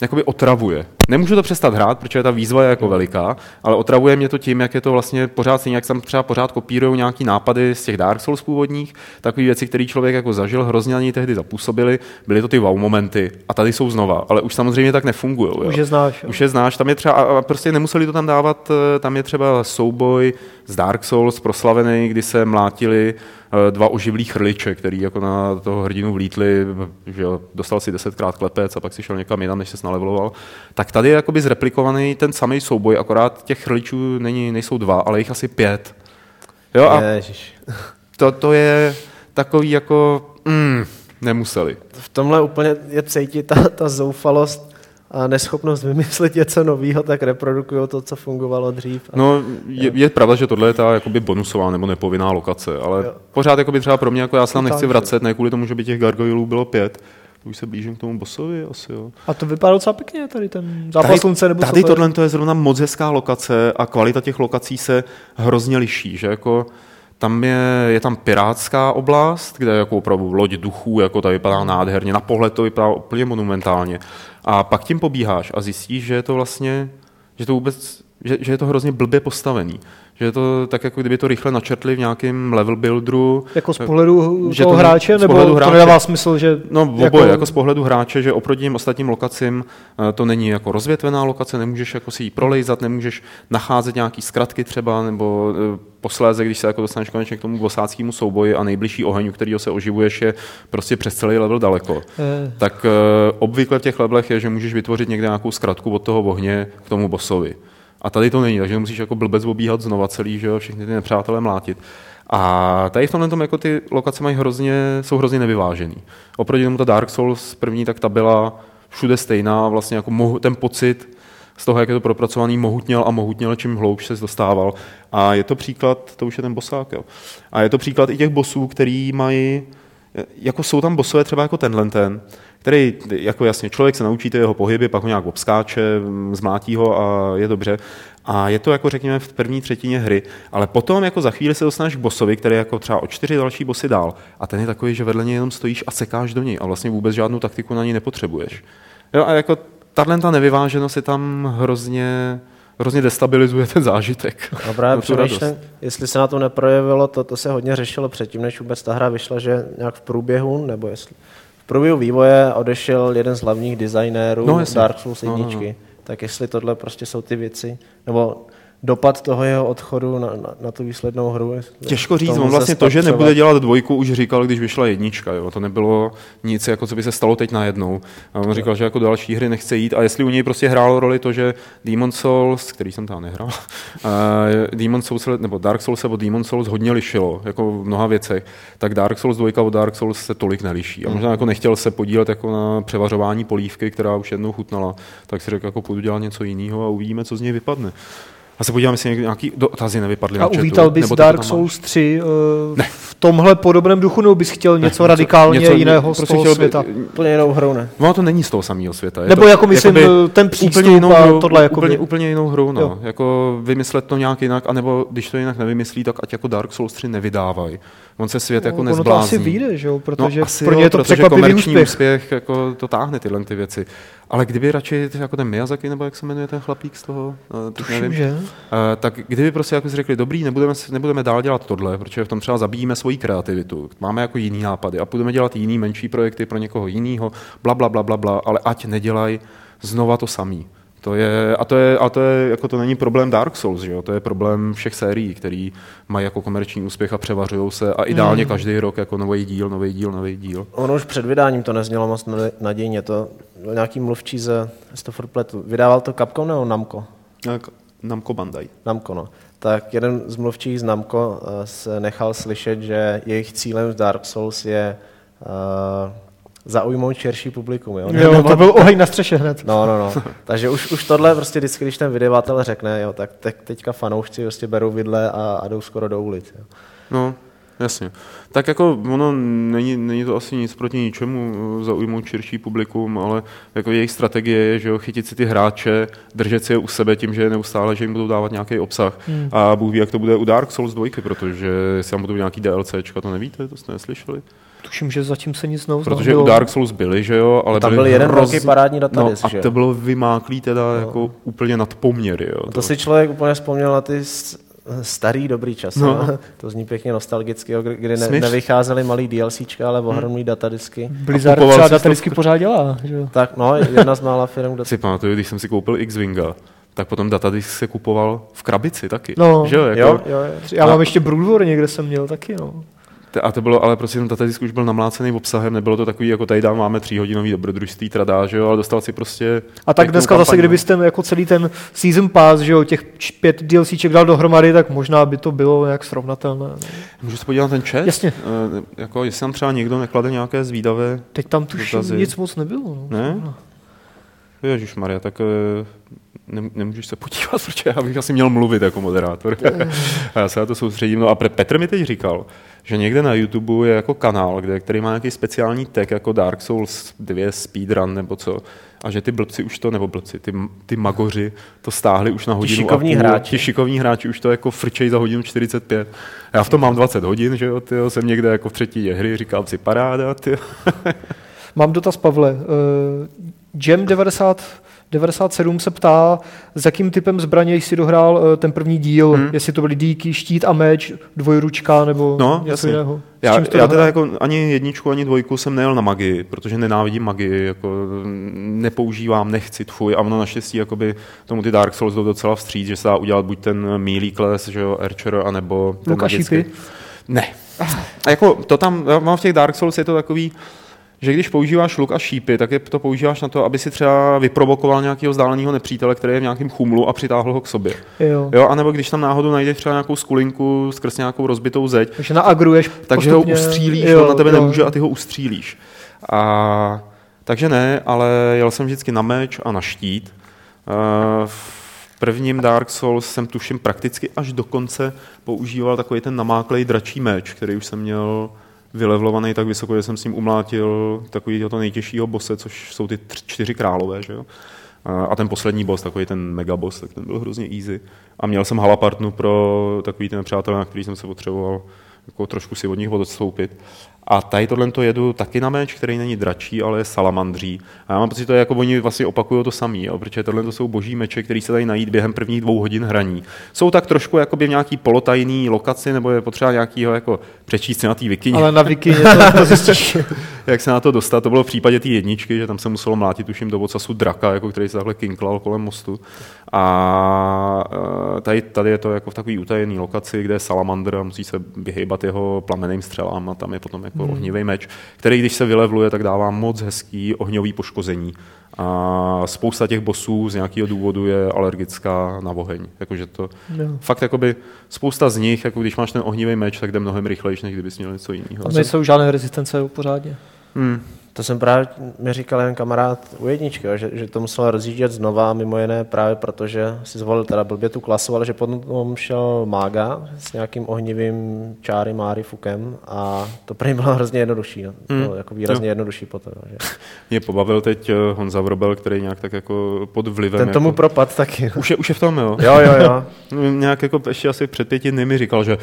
jakoby otravuje. Nemůžu to přestat hrát, protože ta výzva je jako veliká, ale otravuje mě to tím, jak je to vlastně pořád stejně, jak tam třeba pořád kopírují nějaký nápady z těch Dark Souls původních, takové věci, které člověk jako zažil, hrozně na něj tehdy zapůsobily, byly to ty wow momenty a tady jsou znova, ale už samozřejmě tak nefungují. Už je znáš. jo. Už je znáš, tam je třeba, a prostě nemuseli to tam dávat, eh, tam je třeba souboj z Dark Souls proslavený, kdy se mlátili eh, dva oživlí chrliče, který jako na toho hrdinu vlítli, že jo, dostal si desetkrát klepec a pak si šel někam jinam, než se naleveloval. Tak tady je jakoby zreplikovaný ten samý souboj, akorát těch chrličů není, nejsou dva, ale jich asi pět. Jo, a Ježiš. to, to je takový jako, mm, nemuseli. V tomhle úplně je cítit ta, ta zoufalost a neschopnost vymyslet něco nového, tak reprodukují to, co fungovalo dřív. A No, je, je pravda, že tohle je ta jakoby bonusová nebo nepovinná lokace, ale Jo. pořád jakoby třeba pro mě, jako já se tam nechci vracet, ne kvůli tomu, že by těch gargoylů bylo pět. Už se blížím k tomu bossovi asi, jo. A to vypadá docela pěkně, tady ten zápas slunce, nebo tady to je? tohle to je zrovna moc hezká lokace a kvalita těch lokací se hrozně liší, že jako tam je, je tam pirátská oblast, kde je jako opravdu loď duchů, jako ta vypadá nádherně, na pohled to vypadá úplně monumentálně. A pak tím pobíháš a zjistíš, že je to vlastně, že to vůbec, že, že je to hrozně blbě postavený. Že je to tak, jako kdyby to rychle načrtli v nějakém level builderu. Jako z pohledu Že toho to hráče, z nebo pohledu to hráče. nedává smysl, že... No oboje, jako... jako z pohledu hráče, že oproti těm ostatním lokacím eh, to není jako rozvětvená lokace, nemůžeš jako si ji prolejzat, nemůžeš nacházet nějaký zkratky třeba, nebo eh, posléze, když se jako dostaneš konečně k tomu bosáckému souboji a nejbližší oheň, u kterého se oživuješ, je prostě přes celý level daleko. Eh, Tak eh, obvykle v těch levelech je, že můžeš vytvořit někde nějakou zkratku od toho ohně k tomu bossovi. A tady to není, takže musíš jako blbec obíhat znova celý, že jo, všechny ty nepřátelé mlátit. A tady v tomhle tom jako ty lokace mají hrozně, jsou hrozně nevyvážený. Oproti tomu ta Dark Souls první, tak ta byla všude stejná, vlastně jako mohu, ten pocit z toho, jak je to propracovaný, mohutněl a mohutněl, čím hloubš se dostával. A je to příklad, to už je ten bosák, jo. A je to příklad i těch bosů, který mají, jako jsou tam bosové třeba jako tenhle ten, který, jako jasně, člověk se naučí ty jeho pohyby, pak ho nějak obskáče, zmlátí ho a je dobře. A je to jako řekněme v první třetině hry, ale potom jako za chvíli se dostaneš k bosovi, který je jako třeba o čtyři další bosy dál a ten je takový, že vedle něj jenom stojíš a sekáš do něj a vlastně vůbec žádnou taktiku na ní nepotřebuješ. Jo, a jako tahle ta nevyváženost je tam hrozně, hrozně destabilizuje ten zážitek. No právě No, přemýšlím, jestli se na to neprojevilo, to, to se hodně řešilo předtím, než vůbec ta hra vyšla, že nějak v průběhu, nebo jestli v průběhu vývoje odešel jeden z hlavních designérů No, no. Dark Souls No, no, no. 1, tak jestli tohle prostě jsou ty věci, nebo dopad toho jeho odchodu na, na, na tu výslednou hru. Těžko říct, on vlastně to, že nebude dělat dvojku, už říkal, když vyšla jednička. Jo. To nebylo nic, jako co by se stalo teď najednou. A on říkal, že jako další hry nechce jít. A jestli u něj prostě hrálo roli to, že Demon Souls, který jsem tam nehrál, uh, Demon Souls, nebo Dark Souls od Demon Souls hodně lišilo, jako v mnoha věcech, tak Dark Souls 2 od Dark Souls se tolik neliší. A možná jako nechtěl se podílet jako na převařování polívky, která už jednou chutnala, tak si řekl, jako půjdu dělat něco jiného a uvidíme, co z něj vypadne. A se podíváme, jestli nějaký dotazy nevypadly A uvítal bys nebo Dark. Souls 3 uh, v tomhle podobném duchu, nebo bys chtěl něco radikálně něco- jiného z prostě toho chtěl světa? Úplně jinou hru, ne? No to není z toho samého světa. Je Nebo to, jako myslím, ten přístup úplně jinou a hru, tohle jakoby. úplně, úplně jinou hru, no. Jo. Jako vymyslet to nějak jinak, anebo když to jinak nevymyslí, tak ať jako Dark Souls 3 nevydávají. On se svět jako No, ono to nezblázní. asi vyjde, že jo, protože no, asi pro ně je to protože překvapivý komerční úspěch. úspěch jako to táhne tyhle ty věci. Ale kdyby radši jako ten Miyazaki, nebo jak se jmenuje ten chlapík z toho, eh, teď Tuším, nevím, že? Eh, tak kdyby prostě jako si řekli, dobrý, nebudeme, nebudeme dál dělat tohle, protože v tom třeba zabíjíme svoji kreativitu, máme jako jiný nápady a budeme dělat jiný menší projekty pro někoho jiného, bla, bla, bla, bla, bla, ale ať nedělají znova to samý. To je, a to je, a to je, jako to není problém Dark Souls, že jo? to je problém všech sérií, který mají jako komerční úspěch a převařují se a ideálně Hmm. každý rok jako nový díl, nový díl, nový díl. Ono už před vydáním to neznělo moc nadějně. To byl nějaký mluvčí ze Stoffer Pletu. Vydával to Capcom nebo Namco? Jak Namco Bandai. Namco, no. Tak jeden z mluvčích z Namco eh, se nechal slyšet, že jejich cílem v Dark Souls je uh, zaujmout širší publikum. Jo? Jo, to byl oheň na střeše hned. No, no, no. Takže už, už tohle prostě vždycky, když ten vydavatel řekne, jo, tak te, teďka fanoušci prostě berou vidle a, a jdou skoro do ulic. Jo. No, jasně. Tak jako ono není, není to asi nic proti ničemu eh, zaujmout širší publikum, ale jako jejich strategie je, že jo, chytit si ty hráče, držet si je u sebe tím, že je neustále, že jim budou dávat nějaký obsah. Hmm. A Bůh ví, jak to bude u Dark Souls 2, protože jestli tam budou nějaký DLCčka, to nevíte, to jste neslyšeli? Tuším, že zatím se nic nového Protože u Dark Souls byly, že jo, ale Tam byly byl jeden velký parádní No, datadisk, a že jo? to bylo vymáklý teda jako úplně nad poměry, jo. To si člověk úplně vzpomněl na ty starý dobrý časy. No. No. To zní pěkně nostalgicky, jo, kdy- kdy ne, nevycházely malý DLCčka, ale ohromný datadisky. Blizzard třeba datadisky pořád dělá. Že? jo. Tak no, jedna z mála firm, kde si pamatuju, když jsem si koupil X-Winga, tak potom datadisk se kupoval v krabici taky. No. že jo, jako, Jo, jo, jo. Já A- mám ještě Brood někde jsem měl taky, no. A to bylo, ale prostě ten datadisk už byl namlácený obsahem, nebylo to takový, jako tady dám, máme tříhodinový dobrodružství, tradá, že jo, ale dostal si prostě... A tak dneska zase, kampaň, no. kdybyste jako celý ten season pass, že jo, těch pět DLCček dal dohromady, tak možná by to bylo nějak srovnatelné. no. Můžu se podívat na ten chat? Jasně. Uh, jako, jestli tam třeba někdo neklade nějaké zvídavé... Teď tam tuším Dotazy. nic moc nebylo. No. Ne? Ježíš Maria, tak eh, ne, nemůžeš se podívat, protože já bych asi měl mluvit jako moderátor. a já se na to soustředím. No a Petr mi teď říkal, že někde na YouTube je jako kanál, kde, který má nějaký speciální tag jako Dark Souls 2 speedrun nebo co. A že ty blbci už to, nebo blbci, ty, ty magoři to stáhli už na hodinu šikovní a půl. hráči. Ti šikovní hráči už to jako frčej za hodinu 45. Já v tom mám 20 hodin, že jo, tyjo, jsem někde jako v třetí hry, říkal si paráda, tyjo. Mám dotaz, Pavle. Uh, Jam 90, 97 se ptá, s jakým typem zbraně jsi dohrál uh, ten první díl, hmm. jestli to byly díky, štít a meč, dvojručka nebo No, něco jasně. jiného. Já, já dohrál? teda jako ani jedničku, ani dvojku jsem nejel na magii, protože nenávidím magii, jako nepoužívám, nechci tvůj a ono naštěstí jakoby tomu ty Dark Souls jdou docela vstříc, že se dá udělat buď ten mílý kles, že jo, Archer, anebo ten Luk a magický. šípy? Ne. A jako to tam, v těch Dark Souls je to takový, že když používáš luk a šípy, tak je to používáš na to, aby si třeba vyprovokoval nějakého vzdáleného nepřítele, který je v nějakém chumlu a přitáhl ho k sobě. Jo. Jo, anebo když tam náhodou najdeš třeba nějakou skulinku skrz nějakou rozbitou zeď, Takže naagruješ takže postupně. ho ustřílíš, jo, on na tebe jo. nemůže a ty ho ustřílíš. A, takže ne, ale jel jsem vždycky na meč a na štít. Uh, v prvním Dark Souls jsem tuším prakticky až do konce používal takový ten namáklej dračí meč, který už jsem měl vylevlovaný tak vysoko, že jsem s ním umlátil takový to nejtěžšího bose, což jsou ty tř- čtyři králové, že jo? A- A ten poslední boss, takový ten mega boss, tak ten byl hrozně easy. A měl jsem halapartnu pro takový ten přátel, na který jsem se potřeboval jako trošku si od nich odstoupit. A tady tohle to jedu taky na meč, který není dračí, ale je salamandří. A já mám pocit, že to je jako oni vlastně opakují to samý, jo, protože tohle to jsou boží meče, které se dají najít během prvních dvou hodin hraní. Jsou tak trošku jakoby v nějaký polotajný lokaci, nebo je potřeba nějakýho jako přečíst si na té vikině Ale na Wiki to, to zjistíš. jak se na to dostat. To bylo v případě té jedničky, že tam se muselo mlátit, tuším, do ocasu draka, jako který se takhle kinklal kolem mostu. A eh, tady, tady je to jako v takový utajený lokaci, kde je salamandr a musí se vyhýbat jeho plameným střelám a tam je potom jako hmm. ohnivý meč, který když se vylevluje, tak dává moc hezký ohňový poškození. A spousta těch bosů z nějakého důvodu je alergická na oheň. Jakože to Jo. fakt jakoby spousta z nich, jako když máš ten ohnivý meč, tak jde mnohem rychlejší, než kdybys měl něco jiného. Tam nejsou žádné rezistence pořádně. Hmm. To jsem právě mi říkal jen kamarád u jedničky, jo, že, že to musel rozjíždět znova, mimo jiné právě protože si zvolil teda blbě tu klasu, ale že potom šel mága s nějakým ohnivým čáry máry fukem a to prý bylo hrozně jednodušší. No. Hmm. Bylo jako výrazně jednodušší potom. jo, Že. Mě pobavil teď eh, Honza Vrobel, který nějak tak jako pod vlivem... Ten tomu jako... propad taky. Už je, už je v tom, jo? Jo, jo, jo. Nějak jako ještě asi před pěti dny mi říkal, že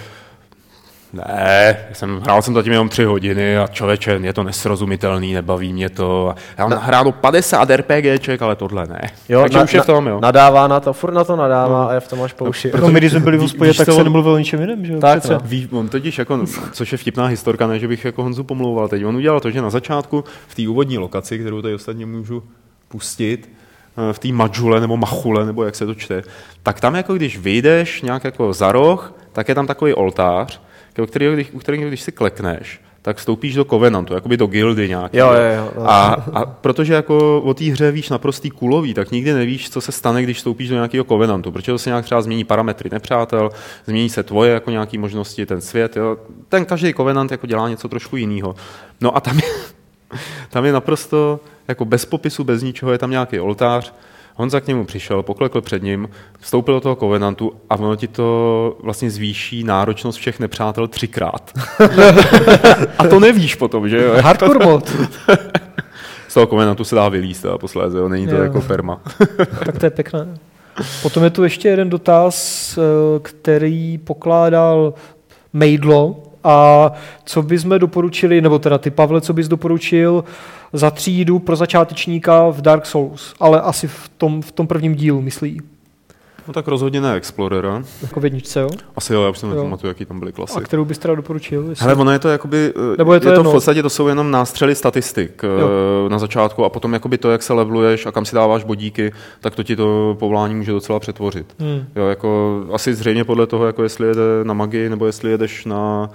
ne, jsem, hrál jsem zatím jenom tři hodiny a člověče, je to nesrozumitelný, nebaví mě to. Já mám hráno 50 RPGček, ale tohle ne. jo Takže už je v tom, jo. Nadává na to, furt na to nadává a je v tom až po uši. No, my, když jsme byli v hospodě, tak se on- nemluvilo o ničem jiném, že jo? Tak, Přece. no. Ví, on totiž, jako, což je vtipná historka, ne, že bych jako Honzu pomlouval teď. On udělal to, že na začátku v té úvodní lokaci, kterou tady ostatně můžu pustit, eh, v té Madžule nebo Machule, nebo jak se to čte, tak tam jako když vyjdeš nějak jako za roh, tak je tam takový oltář, u kterého, když, u kterého když si klekneš, tak vstoupíš do kovenantu, jakoby do gildy nějaký. Jo, jo, jo. A, a protože jako o té hře víš naprostý kulový, tak nikdy nevíš, co se stane, když vstoupíš do nějakého kovenantu, protože to se nějak třeba změní parametry nepřátel, změní se tvoje jako nějaké možnosti, ten svět. Jo. Ten každý kovenant jako dělá něco trošku jiného. No a tam je, tam je naprosto jako bez popisu, bez ničeho, je tam nějaký oltář, Honza k němu přišel, poklekl před ním, vstoupil do toho kovenantu a ono ti to vlastně zvýší náročnost všech nepřátel třikrát. a to nevíš potom, že jo? Hardcore mod. Z toho kovenantu se dá vylíst a posléze, jo? není to Jo. jako perma. tak to je pěkné. Potom je tu ještě jeden dotaz, eh, který pokládal Mejdlo A co bychom doporučili, nebo teda ty Pavle, co bys doporučil za třídu pro začátečníka v Dark Souls, ale asi v tom, v tom prvním dílu, myslí, No tak rozhodně ne Explorera. jako v jedničce, jo? Asi jo, já už Jo. nepamatuju, jaký tam byly A klasy. kterou bys teda doporučil? Jestli... Hele, ono je to jakoby, eh, Nebo je to je to v podstatě, to jsou jenom nástřely statistik eh, Jo. na začátku a potom jakoby to, jak se leveluješ a kam si dáváš bodíky, tak to ti to povolání může docela přetvořit. Hmm. Jo, jako asi zřejmě podle toho, jako jestli jede na magii nebo jestli jedeš na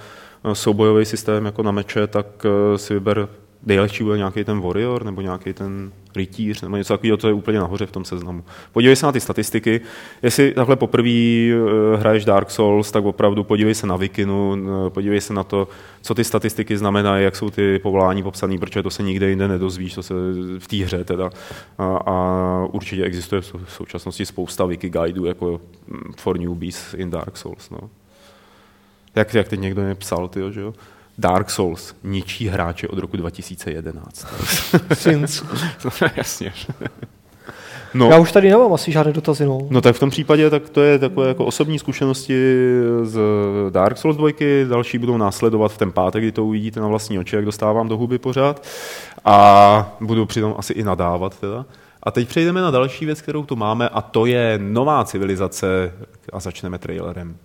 eh, soubojový systém jako na meče, tak eh, si vyber nejlehčí bude nějaký ten warrior nebo nějaký ten rytíř nebo něco takového, co je úplně nahoře v tom seznamu. Podívej se na ty statistiky. Jestli takhle poprvé eh, hraješ Dark Souls, tak opravdu podívej se na Vikinu, eh, podívej se na to, co ty statistiky znamenají, jak jsou ty povolání popsané, protože to se nikde jinde nedozvíš, to se v té hře teda. A, a určitě existuje v současnosti spousta wiki guideů jako mm, for newbies in Dark Souls. No. Jak, jak teď někdo mě psal, tyjo, že jo? Dark Souls ničí hráče od roku 2011. Since. Jasně. No, Já už tady nemám asi žádné dotazy, no. no tak v tom případě tak to je takové jako osobní zkušenosti z Dark Souls 2, další budou následovat v ten pátek, kdy to uvidíte na vlastní oči, jak dostávám do huby pořád a budu přitom asi i nadávat teda. A teď přejdeme na další věc, kterou tu máme a to je nová civilizace a začneme trailerem.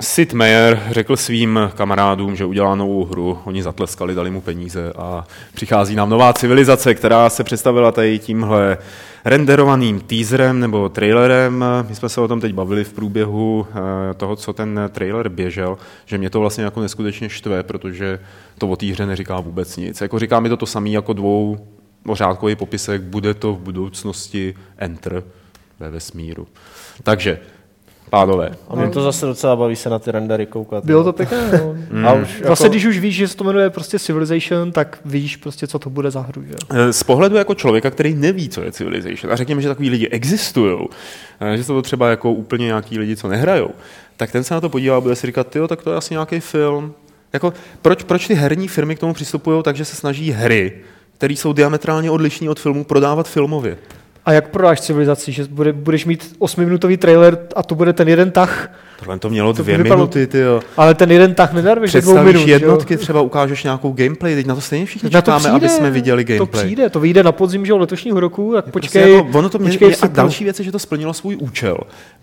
Sid Meier řekl svým kamarádům, že udělá novou hru, oni zatleskali, dali mu peníze a přichází nám nová civilizace, která se představila tady tímhle renderovaným teaserem nebo trailerem. My jsme se o tom teď bavili v průběhu eh, toho, co ten trailer běžel, že mě to vlastně jako neskutečně štve, protože to o té hře neříká vůbec nic. Jako říká mi to to samé jako dvou řádkový popisek, bude to v budoucnosti Enter ve vesmíru. Takže, pánové, A mě to zase docela baví se na ty rendery koukat. Bylo no. to pěkné, no. A už Zase, jako, když už víš, že se to jmenuje prostě Civilization, tak víš prostě, co to bude za hru, že? Eh, Z pohledu jako člověka, který neví, co je Civilization, a řekněme, že takový lidi existují, eh, že jsou to třeba jako úplně nějaký lidi, co nehrajou, tak ten se na to podívá a bude si říkat, jo, tak to je asi nějaký film. Jako, proč, proč ty herní firmy k tomu přistupují tak, že se snaží hry, které jsou diametrálně odlišné od filmů, prodávat filmově? A jak prodáš civilizaci, že bude, budeš mít 8-minutový trailer a to bude ten jeden tah, Tohle to mělo To dvě vypadalo- minuty, ty jo. ale ten jeden tah nedarveš do dvou minut. že jo? jednotky, třeba ukážeš nějakou gameplay, teď na to stejně všichni Na to čekáme, aby přijde, jsme viděli To gameplay. přijde, to vyjde na podzim že letošního roku, tak Prostě počkej. jako, ono to mě, počkej je, a další věc je, že to splnilo svůj účel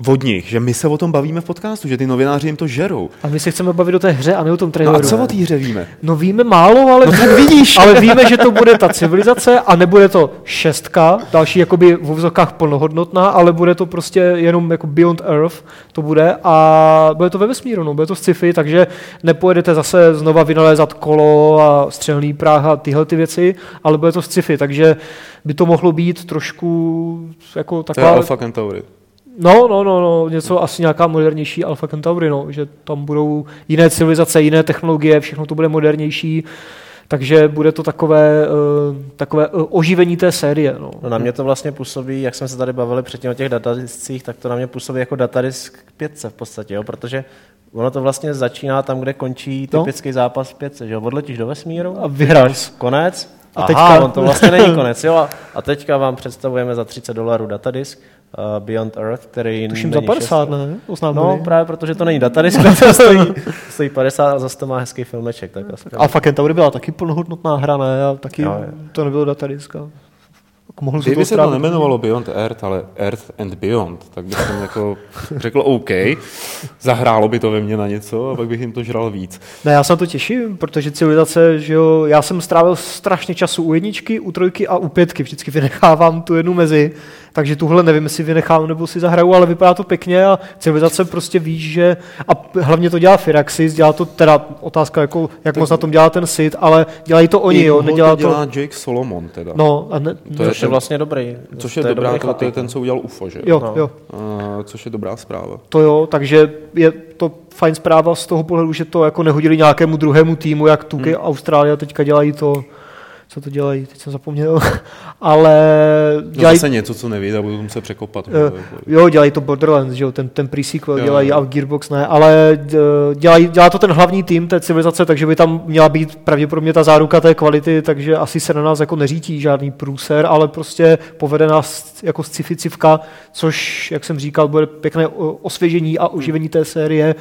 od nich, že my se o tom bavíme v podcastu, že ty novináři jim to žerou. A my se chceme bavit o té hře a ne o tom No traileru. a co o té hře víme? No víme málo, ale, no, vidíš. ale víme, že to bude ta civilizace a nebude to šestka, další jakoby v plnohodnotná, ale bude to prostě jenom jako Beyond Earth, to bude a bude to ve vesmíru, no, bude to sci-fi, takže nepojedete zase znova vynalézat kolo a střelný práh a tyhle ty věci, ale bude to sci-fi, takže by to mohlo být trošku jako To je taková... Alpha Centauri. No, no, no, no, něco asi nějaká modernější Alpha Centauri, no, že tam budou jiné civilizace, jiné technologie, všechno to bude modernější, takže bude to takové, uh, takové uh, oživení té série. No. No na mě to vlastně působí, jak jsme se tady bavili předtím o těch datadiscích, tak to na mě působí jako datadisk pětce v podstatě, jo? protože ono to vlastně začíná tam, kde končí No. typický zápas v pětce, že jo? odletíš do vesmíru, A vyhráš. konec, A a teďka- teďka... on to vlastně není konec, jo? A- teďka vám představujeme za 30 dolarů datadisk Beyond Earth, který Tuším za není 50, šest- ne? Oznámili. No, právě protože to není datadisk, to stojí, stojí 50 a zase to má hezký filmeček. Tak asi Alpha Centauri byla taky plnohodnotná hra, ne? A taky Jo, jo. to nebylo datadisk. a- mohl se Kdyby se to nemenovalo Beyond Earth, ale Earth and Beyond, tak bych jsem jako řekl OK, zahrálo by to ve mně na něco a pak bych jim to žral víc. Ne, já se na to těším, protože civilizace, že jo, já jsem strávil strašně času u jedničky, u trojky a u pětky, vždycky vynechávám tu jednu mezi, takže tuhle nevím, jestli vynechám nebo si zahraju, ale vypadá to pěkně a civilizace prostě víš, že a hlavně to dělá Firaxis, dělá to teda otázka, jako, jak moc na tom dělá ten Sid, ale dělají to oni, jo, nedělá to to, dělá Jake Solomon teda. no, a ne, To je Což je ten- vlastně dobrý. Což je, to dobrá, dobrý to, to je ten, co udělal UFO, že? jo, no. jo, A, což je dobrá zpráva. to jo, takže je to fajn zpráva z toho pohledu, že to jako nehodili nějakému druhému týmu, jak Tuky hmm. Austrálie teďka dělají to, co to dělají, teď jsem zapomněl, ale No dělají, zase něco, co neví, a budu muset překopat. Eh, jo, dělají to Borderlands, že jo, ten, ten pre-sequel Jo, dělají a Gearbox ne, ale dělají, dělá to ten hlavní tým té civilizace, takže by tam měla být pravděpodobně ta záruka té kvality, takže asi se na nás jako neřítí žádný průser, ale prostě povede nás jako sci-fi civka, což, jak jsem říkal, bude pěkné osvěžení a oživení té série,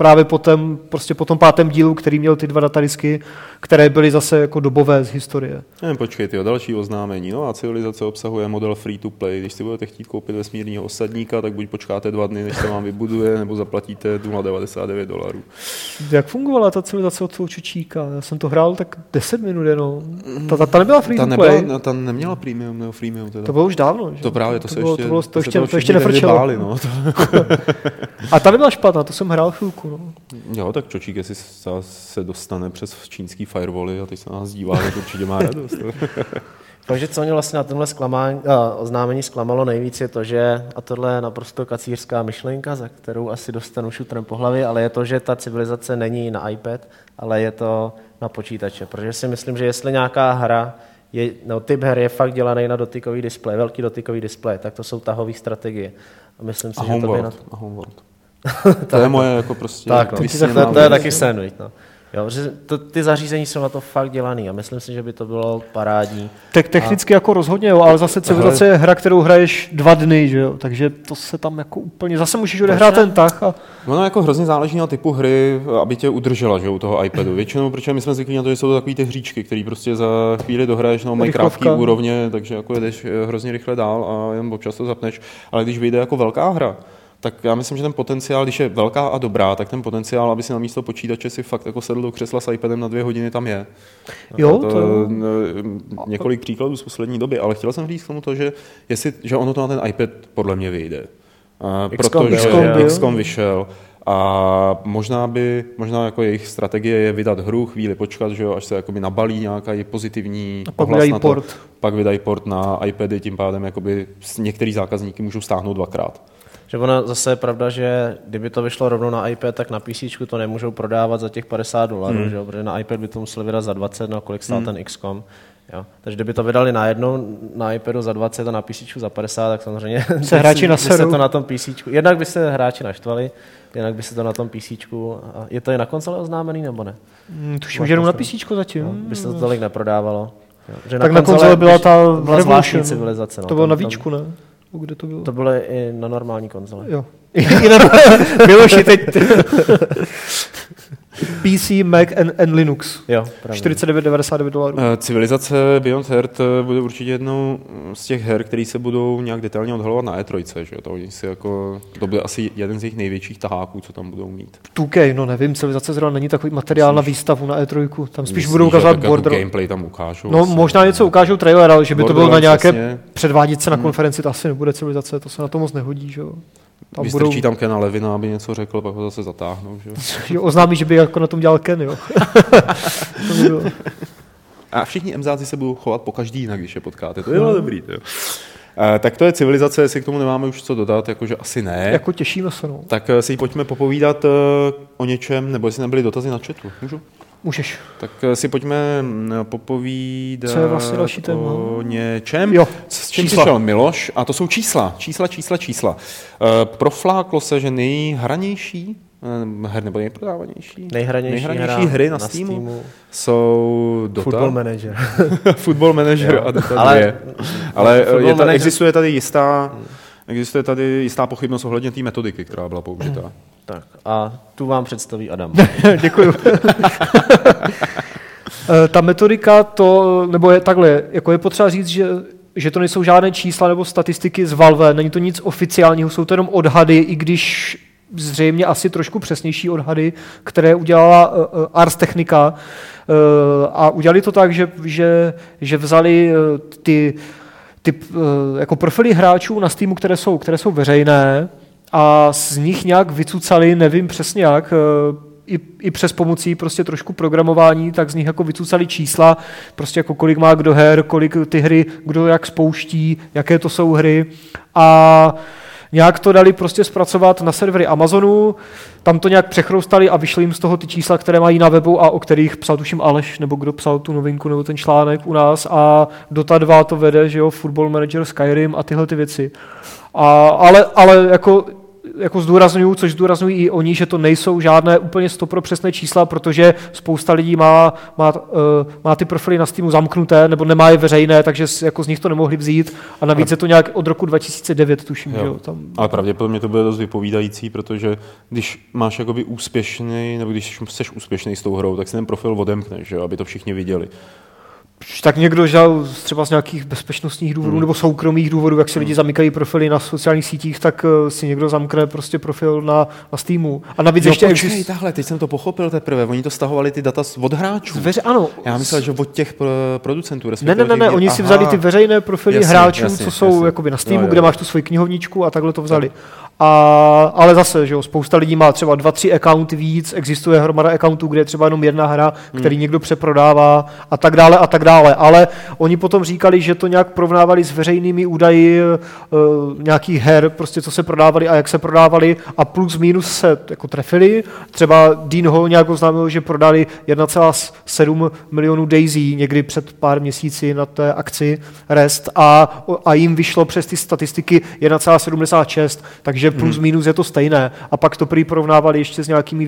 právě po, tém, prostě po tom pátém dílu, který měl ty dva datadisky, které byly zase jako dobové z historie. Ne, počkej, ty další oznámení. No a civilizace obsahuje model free to play. Když si budete chtít koupit vesmírního osadníka, tak buď počkáte dva dny, než se vám vybuduje, nebo zaplatíte 0,99 dolarů. Jak fungovala ta civilizace od toho Čečíka? Já jsem to hrál tak 10 minut jenom. Ta, ta, ta nebyla free Ta, to play. nebyla, ta neměla premium nebo freemium. Teda. To bylo už dávno. Že? To právě, to, se bylo, ještě, to, bylo, to, se ještě, to ještě nefrčelo. báli, no. A ta nebyla špatná, to jsem hrál chvilku. No. Jo, tak Čočík, jestli se- se dostane přes čínský firewally a teď se na nás dívá, tak určitě má radost. Takže co mě vlastně na tomhle zklamání, a, oznámení zklamalo nejvíc je to, že, a tohle je naprosto kacířská myšlenka, za kterou asi dostanu šutrem po hlavě, ale je to, že ta civilizace není na iPad, ale je to na počítače. Protože si myslím, že jestli nějaká hra, je, no, typ her je fakt dělaný na dotykový displej, velký dotykový displej, tak to jsou tahové strategie. A myslím si, A že to by na. A Homeworld. To je moje jako prostě tak, no, vysněná to, to je taky sandwich. No. Jo, že to, ty zařízení jsou na to fakt dělaný a myslím si, že by to bylo parádní. Te- technicky jako rozhodně, jo, ale zase civilizace je hra, kterou hraješ dva dny, že jo? takže to se tam jako úplně, zase můžeš odehrát ten tah a Ono jako hrozně záleží na typu hry, aby tě udržela že, u toho iPadu. Většinou, protože my jsme zvyklí na to, že jsou to takové ty hříčky, které prostě za chvíli dohraješ, no, mají krátké úrovně, takže jako jedeš eh, hrozně rychle dál a jen občas to zapneš. Ale když vyjde jako velká hra, tak já myslím, že ten potenciál, když je velká a dobrá, tak ten potenciál, aby si na místo počítače si fakt jako sedl do křesla s iPadem na dvě hodiny, tam je. jo, to, to, několik příkladů z poslední doby, ale chtěl jsem říct k tomu to, že, jestli, že ono to na ten iPad podle mě vyjde. A XCOM protože jo. XCOM vyšel a možná by, možná jako jejich strategie je vydat hru, chvíli počkat, že jo, až se jakoby nabalí nějaká je pozitivní A pak vydají na to, port. pak vydají port na iPady, tím pádem jakoby některý zákazníky můžou stáhnout dvakrát. Že ona zase je pravda, že kdyby to vyšlo rovnou na iPad, tak na PC to nemůžou prodávat za těch 50 dolarů, hmm. že jo? protože na iPad by to museli vydat za 20, no kolik stál hmm. ten XCOM. Jo. Takže kdyby to vydali najednou na iPadu za 20 a na PC za 50, tak samozřejmě Se hráči by se to na tom PC. Jednak by se hráči naštvali, jinak by se to na tom PC. Je to i na konzole oznámený nebo ne? mm, tuším, že jenom na PC zatím. No, by se to tolik neprodávalo. Jo. Že tak na konzole byla ta byla zvláštní civilizace. No. To bylo na víčku, ne? Nebo Kde to bylo? To bylo i na normální konzole. Jo. Miloši, teď... PC, Mac and, and Linux. Jo, pravda. 49,99 dolarů. Eh, Civilizace Beyond Earth eh, bude určitě jednou z těch her, které se budou nějak detailně odhalovat na E3, že jo? To, oni si jako, to bude asi jeden z jejich největších taháků, co tam budou mít. 2K, no nevím, civilizace zrovna není takový materiál na výstavu na E3. Tam spíš Myslíš, budou ukazovat tak jako border. gameplay tam ukážou. No asi. možná něco ukážou trailer, ale že by to bylo na nějaké jasně. předvádětce na konferenci, to asi nebude civilizace, to se na to moc nehodí, že jo. Tam budou, Vystrčí tam Kena Levina, aby něco řekl, pak ho zase zatáhnou. Že? jo. oznámí, že by jako na tom dělal Ken, jo. to by bylo. A všichni emzáci se budou chovat po každý jinak, když je potkáte. To je no. dobrý. To jo. Tak to je civilizace, jestli k tomu nemáme už co dodat, jakože asi ne. Jako těšíme se, no. Tak eh, si pojďme popovídat eh, o něčem, nebo jestli nebyly dotazy na chatu. Můžu? Můžeš. Tak eh, si pojďme mm, popovídat Co je vlastně další téma? o něčem, Jo, s čím čísla. přišel Miloš, a to jsou čísla, čísla, čísla, čísla. Uh, profláklo se, že nejhranější eh, her nebo nejprodávanější, Nejhranější, nejhranější hra hry na, na Steamu, Steamu. jsou Dota, Football Manager. Football Manager Jo. a Dota Ale- 2. Ale eh, je ta, Manager- existuje tady jistá Existuje tady jistá pochybnost ohledně té metodiky, která byla použitá. tak a tu vám představí Adam. Děkuju. Eh, Ta metodika to, nebo je takhle, jako je potřeba říct, že že to nejsou žádné čísla nebo statistiky z Valve, není to nic oficiálního, jsou to jenom odhady, i když zřejmě asi trošku přesnější odhady, které udělala uh, uh, Ars Technica. Uh, a udělali to tak, že, že, že vzali ty, ty jako profily hráčů na Steamu, které jsou, které jsou veřejné a z nich nějak vycucali, nevím přesně jak, i, i přes pomocí prostě trošku programování, tak z nich jako vycucali čísla, prostě jako kolik má kdo her, kolik ty hry, kdo jak spouští, jaké to jsou hry. A nějak to dali prostě zpracovat na servery Amazonu, tam to nějak přechroustali a vyšly jim z toho ty čísla, které mají na webu a o kterých psal tuším Aleš, nebo kdo psal tu novinku nebo ten článek u nás. A Dota 2 to vede, že jo, Football Manager Skyrim a tyhle ty věci. A, ale, ale jako jako zdůraznuju, což zdůraznují i oni, že to nejsou žádné úplně stopro přesné čísla, protože spousta lidí má, má, uh, má ty profily na Steamu zamknuté, nebo nemá je veřejné, takže jako z nich to nemohli vzít. A navíc je to nějak od roku 2009, tuším, že jo. Tam, Ale pravděpodobně to bude dost vypovídající, protože když máš jakoby úspěšný, nebo když jsi úspěšný s tou hrou, tak si ten profil odemkneš, že jo, aby to všichni viděli. Tak někdo žal třeba z nějakých bezpečnostních důvodů Hmm. nebo soukromých důvodů, jak si lidi zamykají profily na sociálních sítích, tak eh, si někdo zamkne prostě profil na, na Steamu. A navíc ještě no, počkej, existuje... takhle, teď jsem to pochopil teprve. Oni to stahovali ty data z- od hráčů. Zveře, ano, Já myslel, že od těch pro, producentů. Ne, ne, ne, ne, oni si vzali ty veřejné profily Jasně, hráčů, jasně, co jsou jasně. jakoby na Steamu, Jo, jo, kde máš tu svoji knihovničku a takhle to vzali. A, ale zase, že jo, spousta lidí má třeba dva, tři accounty víc, existuje hromada accountů, kde je třeba jenom jedna hra, který Hmm. někdo přeprodává a tak dále a tak dále. Ale oni potom říkali, že to nějak porovnávali s veřejnými údaji uh, nějakých her, prostě co se prodávali a jak se prodávali a plus minus se jako trefili. Třeba Dean Hall nějak oznámil, že prodali 1,7 milionů Daisy někdy před pár měsíci na té akci Rest a, a jim vyšlo přes ty statistiky 1,76, takže plus minus je to stejné. A pak to prý porovnávali ještě s nějakými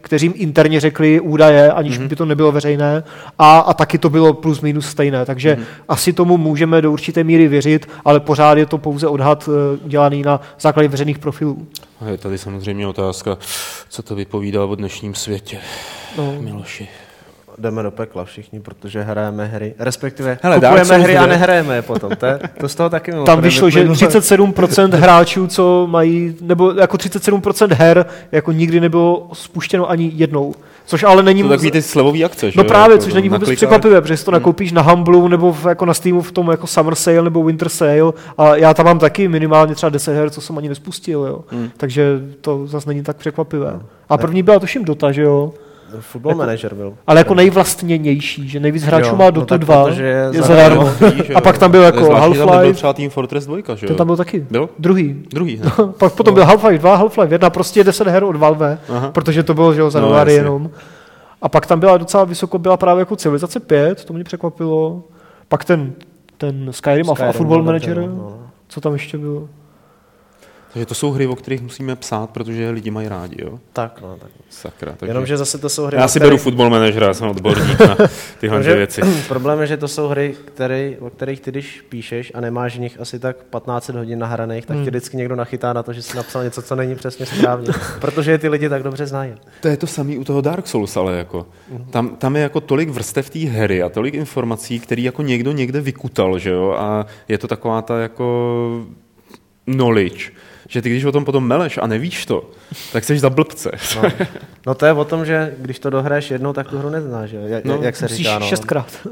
kteří jim interně řekli údaje, aniž by to nebylo veřejné a, a taky to bylo plus minus stejné. Takže asi tomu můžeme do určité míry věřit, ale pořád je to pouze odhad eh, dělaný na základě veřejných profilů. A je tady samozřejmě otázka, co to vypovídá o dnešním světě. No. Miloši. Jdeme do pekla všichni, protože hrajeme hry. Respektive Hele, kupujeme hry a 2. nehrajeme je potom. To, je, to z toho taky Tam vyšlo, že vyplynulo. 37% hráčů, co mají, nebo jako 37% her, jako nikdy nebylo spuštěno ani jednou. Což ale není To takový ty slevový akce, že No právě, jako což není vůbec naklikáš. překvapivé, protože si to nakoupíš na Humble nebo v, jako na Steamu v tom jako Summer Sale nebo Winter Sale a já tam mám taky minimálně třeba 10 her, co jsem ani nespustil, jo. Hmm. Takže to zase není tak překvapivé. A první byla tuším Dota, že jo? Football manager byl. Ale jako nejvlastněnější, že nejvíc hráčů má no Dotu tak 2, protože je je zadarmo. A pak tam byl jako tam Half-Life, třeba Team Fortress 2, že jo? ten tam byl taky. Byl? Druhý. Druhý? No, pak potom byl Half-Life 2, Half-Life 1, prostě 10 her od Valve, Aha. protože to bylo že jo, za No, jenom. A pak tam byla docela vysoko, byla právě jako Civilizace 5, to mě překvapilo. Pak ten, ten Skyrim, a- a Skyrim Football byl dobře, Manager, no. co tam ještě bylo. Takže to jsou hry, o kterých musíme psát, protože je lidi mají rádi, jo? Tak, no, tak. Sakra. Takže... Jenomže zase to jsou hry, Já si kterých- beru football manažera, já jsem odborník na tyhle dvě věci. Problém je, že to jsou hry, který, o kterých ty, když píšeš a nemáš v nich asi tak 15 hodin nahraných, tak Hmm. tě vždycky někdo nachytá na to, že jsi napsal něco, co není přesně správně. protože je ty lidi tak dobře znají. To je to samé u toho Dark Souls, ale jako. Tam, tam je jako tolik vrstev té hry a tolik informací, který jako někdo někde vykutal, že jo? A je to taková ta jako knowledge, že ty když o tom potom meleš a nevíš to, tak jsi za blbce. No. no to je o tom, že když to dohraješ jednou, tak tu hru neznáš, že? jo? Jak, No, jak se říká. No. šestkrát.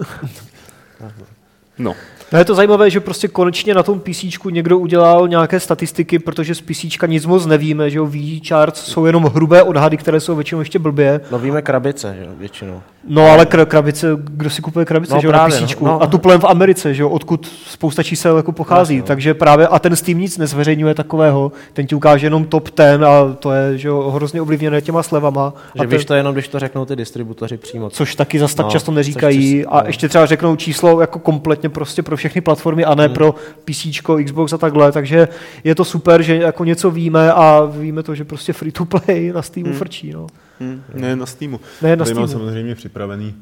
No, No je to zajímavé, že prostě konečně na tom PC někdo udělal nějaké statistiky, protože z PC nic moc nevíme, že jo, VG charts jsou jenom hrubé odhady, které jsou většinou ještě blbě. No víme krabice, že jo, většinou. No ale kr- krabice, kdo si kupuje krabice, No že jo, právě, na PC? no, no. A tu plem v Americe, že jo, odkud spousta čísel jako pochází. No. Takže právě, a ten Steam nic nezveřejňuje takového, ten ti ukáže jenom top 10 a to je, že jo, hrozně ovlivněné těma slevama. Že a víš ten, to jenom, když to řeknou ty distributoři přímo. Což taky zas tak No, často neříkají čas- a no. ještě třeba řeknou číslo jako kompletně prostě pro všechny platformy a ne Hmm. pro PC, Xbox a takhle, takže je to super, že jako něco víme a víme to, že prostě free to play na Steamu Hmm. frčí, no. hm, ne na Steamu. Ne na Tady mám Steamu. samozřejmě připravený.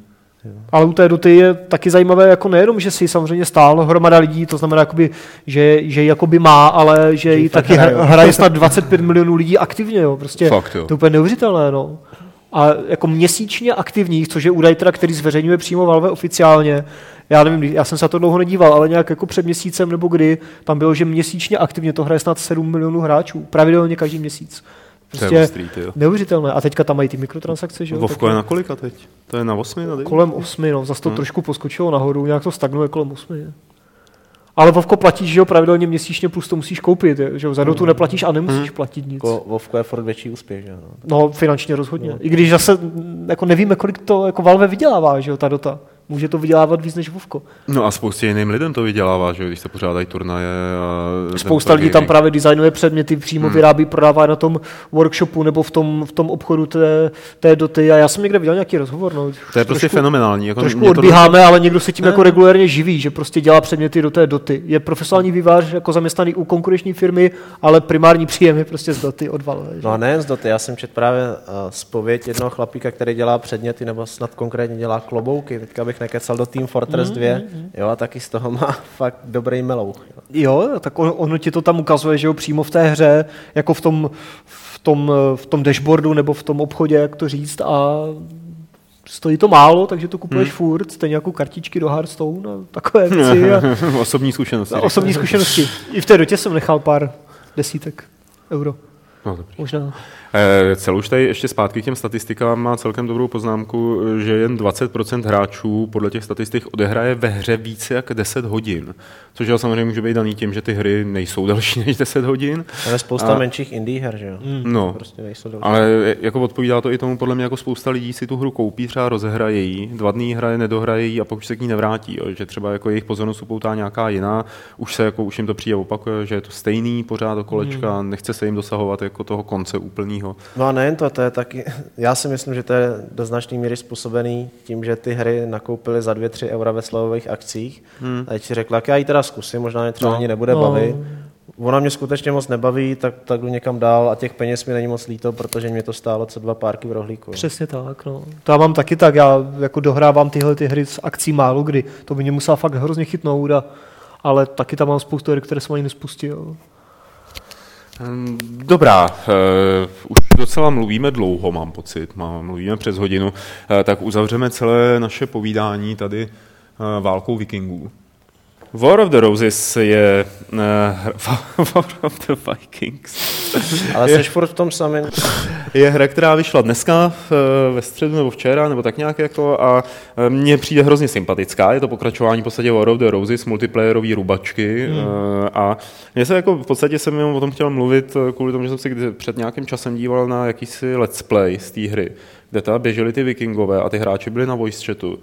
Ale u té doty je taky zajímavé, jako nejenom, že si samozřejmě stál hromada lidí, to znamená, jakoby, že, že ji jakoby má, ale že, ji taky hraje snad 25 milionů lidí aktivně, jo. Prostě Fakt, jo. to je úplně neuvěřitelné, no. A jako měsíčně aktivních, což je údaj teda, který zveřejňuje přímo Valve oficiálně, já nevím, já jsem se na to dlouho nedíval, ale nějak jako před měsícem nebo kdy, tam bylo, že měsíčně aktivně to hraje snad 7 milionů hráčů, pravidelně každý měsíc. To je Prostě ostrý, neuvěřitelné. A teďka tam mají ty mikrotransakce, že jo? Vovko je na kolika teď? To je na 8 na 9? Kolem 8, no, zase to Hmm. trošku poskočilo nahoru, nějak to stagnuje kolem 8. Je. Ale Vovko platíš, že jo, pravidelně měsíčně, plus to musíš koupit, že jo, za dotu neplatíš a nemusíš platit nic. Jako Vovko je furt větší úspěch, že jo. no. No, finančně rozhodně. I když zase jako nevíme, kolik to jako Valve vydělává, že jo, ta dota. Může to vydělávat víc než Vovko. No a spoustě jiným lidem to vydělává, že když se pořádají turnaje. A Spousta lidí tam právě designuje předměty, přímo hmm. vyrábí, prodává na tom workshopu nebo v tom, v tom obchodu té, té doty. A já jsem někde viděl nějaký rozhovor. No. To je prostě fenomenální. Jako Trošku mě to- odbíháme, ale někdo se tím jako regulérně živí, že prostě dělá předměty do té doty. Je profesionální vývář jako zaměstnaný u konkurenční firmy, ale primární příjem je prostě z doty od Valve. že? No a nejen z doty, já jsem četl právě uh, zpověď jednoho chlapíka, který dělá předměty, nebo snad konkrétně dělá klobouky, teďka bych nekecal do Team Fortress 2, jo, a taky z toho má fakt dobrý melouch. Jo. Jo, tak on, ono ti to tam ukazuje, že jo, přímo v té hře, jako v tom, v tom, v tom dashboardu nebo v tom obchodě, jak to říct, a stojí to málo, takže to kupuješ hmm. furt, stejně jako kartičky do Hearthstone a takové věci a, Osobní zkušenosti. a osobní zkušenosti. I v té dotě jsem nechal pár desítek euro, No, dobrý. možná. Eh, Celou už tady ještě zpátky k těm statistikám má celkem dobrou poznámku, eh, že jen 20% hráčů podle těch statistik odehraje ve hře více jak 10 hodin. Což jo, samozřejmě může být daný tím, že ty hry nejsou delší než 10 hodin. Je spousta A- menších indie her, že jo. No, Prostě nejsou další. ale jako odpovídá to i tomu, podle mě jako spousta lidí si tu hru koupí, třeba rozehraje ji, dva dny hraje, nedohraje ji a pak už se k ní nevrátí. Jo. Že třeba jako jejich pozornost upoutá nějaká jiná, už se jako už jim to přijde opakuje, že je to stejný pořád do kolečka, nechce se jim dosahovat jako toho konce úplného. No a nejen to, to je taky, já si myslím, že to je do značné míry způsobený tím, že ty hry nakoupily za 2-3 eura ve slovových akcích hmm. a teď si řekla, jak já ji teda zkusím, možná mě třeba No. ani nebude no. bavit. Ona mě skutečně moc nebaví, tak, tak jdu někam dál a těch peněz mi není moc líto, protože mě to stálo co dva párky v rohlíku. Přesně tak, no. To já mám taky tak, já jako dohrávám tyhle ty hry s akcí málo kdy, to by mě musela fakt hrozně chytnout, a, ale taky tam mám spoustu her, které jsem ani nespustil. Dobrá, uh, už docela mluvíme dlouho, mám pocit, mluvíme přes hodinu, uh, tak uzavřeme celé naše povídání tady uh, válkou vikingů. War of the Roses je uh, War of the Vikings. Ale jsi furt v tom samém. Je hra, která vyšla dneska eh, ve středu nebo včera, nebo tak nějak jako a eh, mně přijde hrozně sympatická. Je to pokračování v podstatě War of the Roses, multiplayerový rubačky hmm. a mě se jako v podstatě jsem o tom chtěl mluvit kvůli tomu, že jsem si před nějakým časem díval na jakýsi let's play z té hry, kde tam běželi ty vikingové a ty hráči byli na voice chatu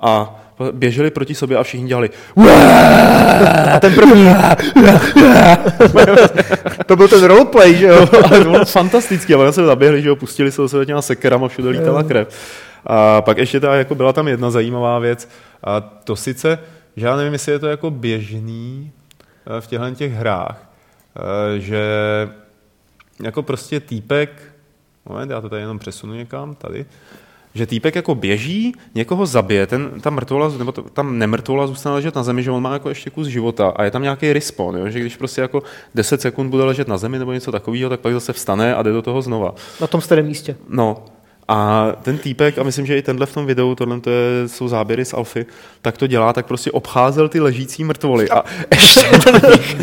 a běželi proti sobě a všichni dělali A ten první, to byl ten roleplay, že jo? ale to bylo fantastické, ale se zaběhli, že jo, pustili se do sebe těma sekerama, všude lítala krev. A pak ještě ta, jako byla tam jedna zajímavá věc, a to sice, že já nevím, jestli je to jako běžný eh, v těchto těch hrách, eh, že jako prostě týpek, moment, já to tady jenom přesunu někam, tady, že týpek jako běží, někoho zabije, ten, ta mrtvola, nebo to, tam nemrtvola zůstane ležet na zemi, že on má jako ještě kus života a je tam nějaký respawn, jo? že když prostě jako 10 sekund bude ležet na zemi nebo něco takového, tak pak zase vstane a jde do toho znova. Na tom stejném místě. No, a ten týpek, a myslím, že i tenhle v tom videu, tohle to je, jsou záběry z Alfy, tak to dělá, tak prostě obcházel ty ležící mrtvoly a ještě,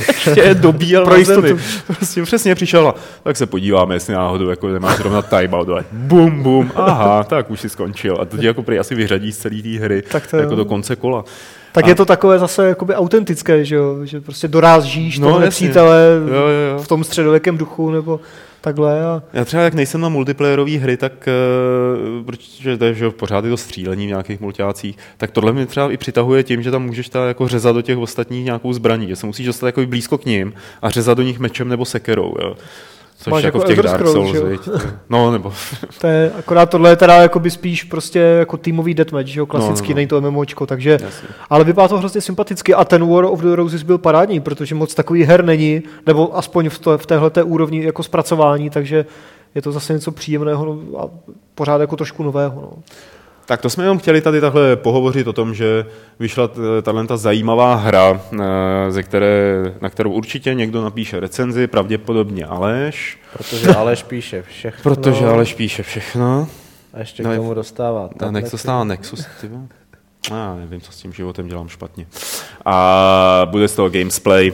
ještě je dobíjel Pro na jistotu. zemi. Prostě přesně přišel a tak se podíváme, jestli náhodou jako nemáš zrovna timeout, bum, bum, aha, tak už si skončil. A to tě jako prý asi vyřadí z celé té hry, Tak to jako jo. do konce kola. Tak A- je to takové zase jakoby autentické, že jo? Že prostě dorážíš No, toho nepřítele Jo, jo, jo. v tom středověkém duchu nebo takhle. A... Já třeba jak nejsem na multiplayerové hry, tak uh, protože to je že pořád je to střílení v nějakých multiácích, tak tohle mě třeba i přitahuje tím, že tam můžeš ta jako řezat do těch ostatních nějakou zbraní, že se musíš dostat jako blízko k ním a řezat do nich mečem nebo sekerou. Jo. Což Máš jako, jako v těch Dark Souls? No, nebo To je, akorát tohle je teda jakoby spíš prostě jako týmový deathmatch, že jo, klasický, No, no, no, není to MMOčko, takže, Jasně. ale vypadá to hrozně sympaticky a ten War of the Roses byl parádní, protože moc takový her není, nebo aspoň v, to, v téhle úrovni jako zpracování, takže je to zase něco příjemného a pořád jako trošku nového. No. Tak to jsme jenom chtěli tady takhle pohovořit o tom, že vyšla tahle ta zajímavá hra, eh, ze které, na kterou určitě někdo napíše recenzi, pravděpodobně Aleš, Protože Aleš píše všechno. protože Aleš píše všechno. A ještě No, k tomu dostává. A tablety. Nexus stává Nexus, ty. Já nevím, co s tím životem dělám špatně. A bude z toho gamesplay.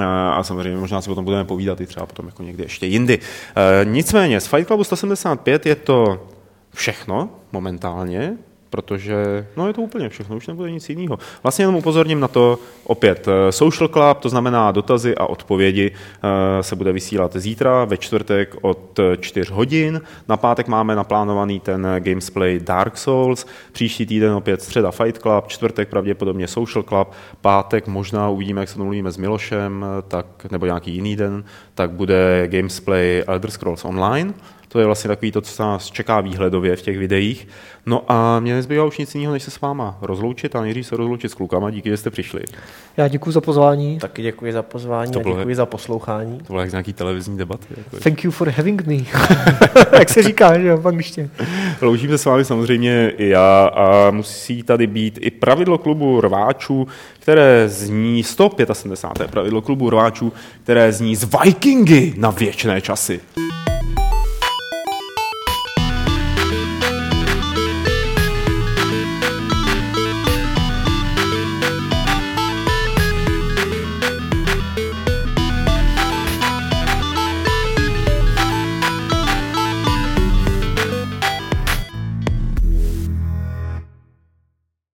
A a samozřejmě možná si o tom budeme povídat i třeba potom jako někdy ještě jindy. E, nicméně z Fight Clubu 175 je to všechno momentálně. protože no je to úplně všechno, už nebude nic jiného. Vlastně jenom upozorním na to, opět eh, Social Club, to znamená dotazy a odpovědi, eh, se bude vysílat zítra ve čtvrtek od 4 hodin. Na pátek máme naplánovaný ten gamesplay Dark Souls, příští týden opět středa Fight Club, čtvrtek pravděpodobně Social Club, pátek možná uvidíme, jak se domluvíme s Milošem, tak, nebo nějaký jiný den, tak bude gamesplay Elder Scrolls Online. To je vlastně takový to, co nás čeká výhledově v těch videích. No a mě nezbývá už nic jiného, než se s váma rozloučit a nejdřív se rozloučit s klukama. Díky, že jste přišli. Já děkuji za pozvání. Taky děkuji za pozvání To a bylo- děkuji za poslouchání. To bylo jak z nějaký televizní debaty. Jako. Thank you for having me. Jak se říká, že jo, v angličtině. Loučím se s vámi samozřejmě i já a musí tady být i pravidlo klubu rváčů, které zní 175. pravidlo klubu rváčů, které zní z Vikingy na věčné časy.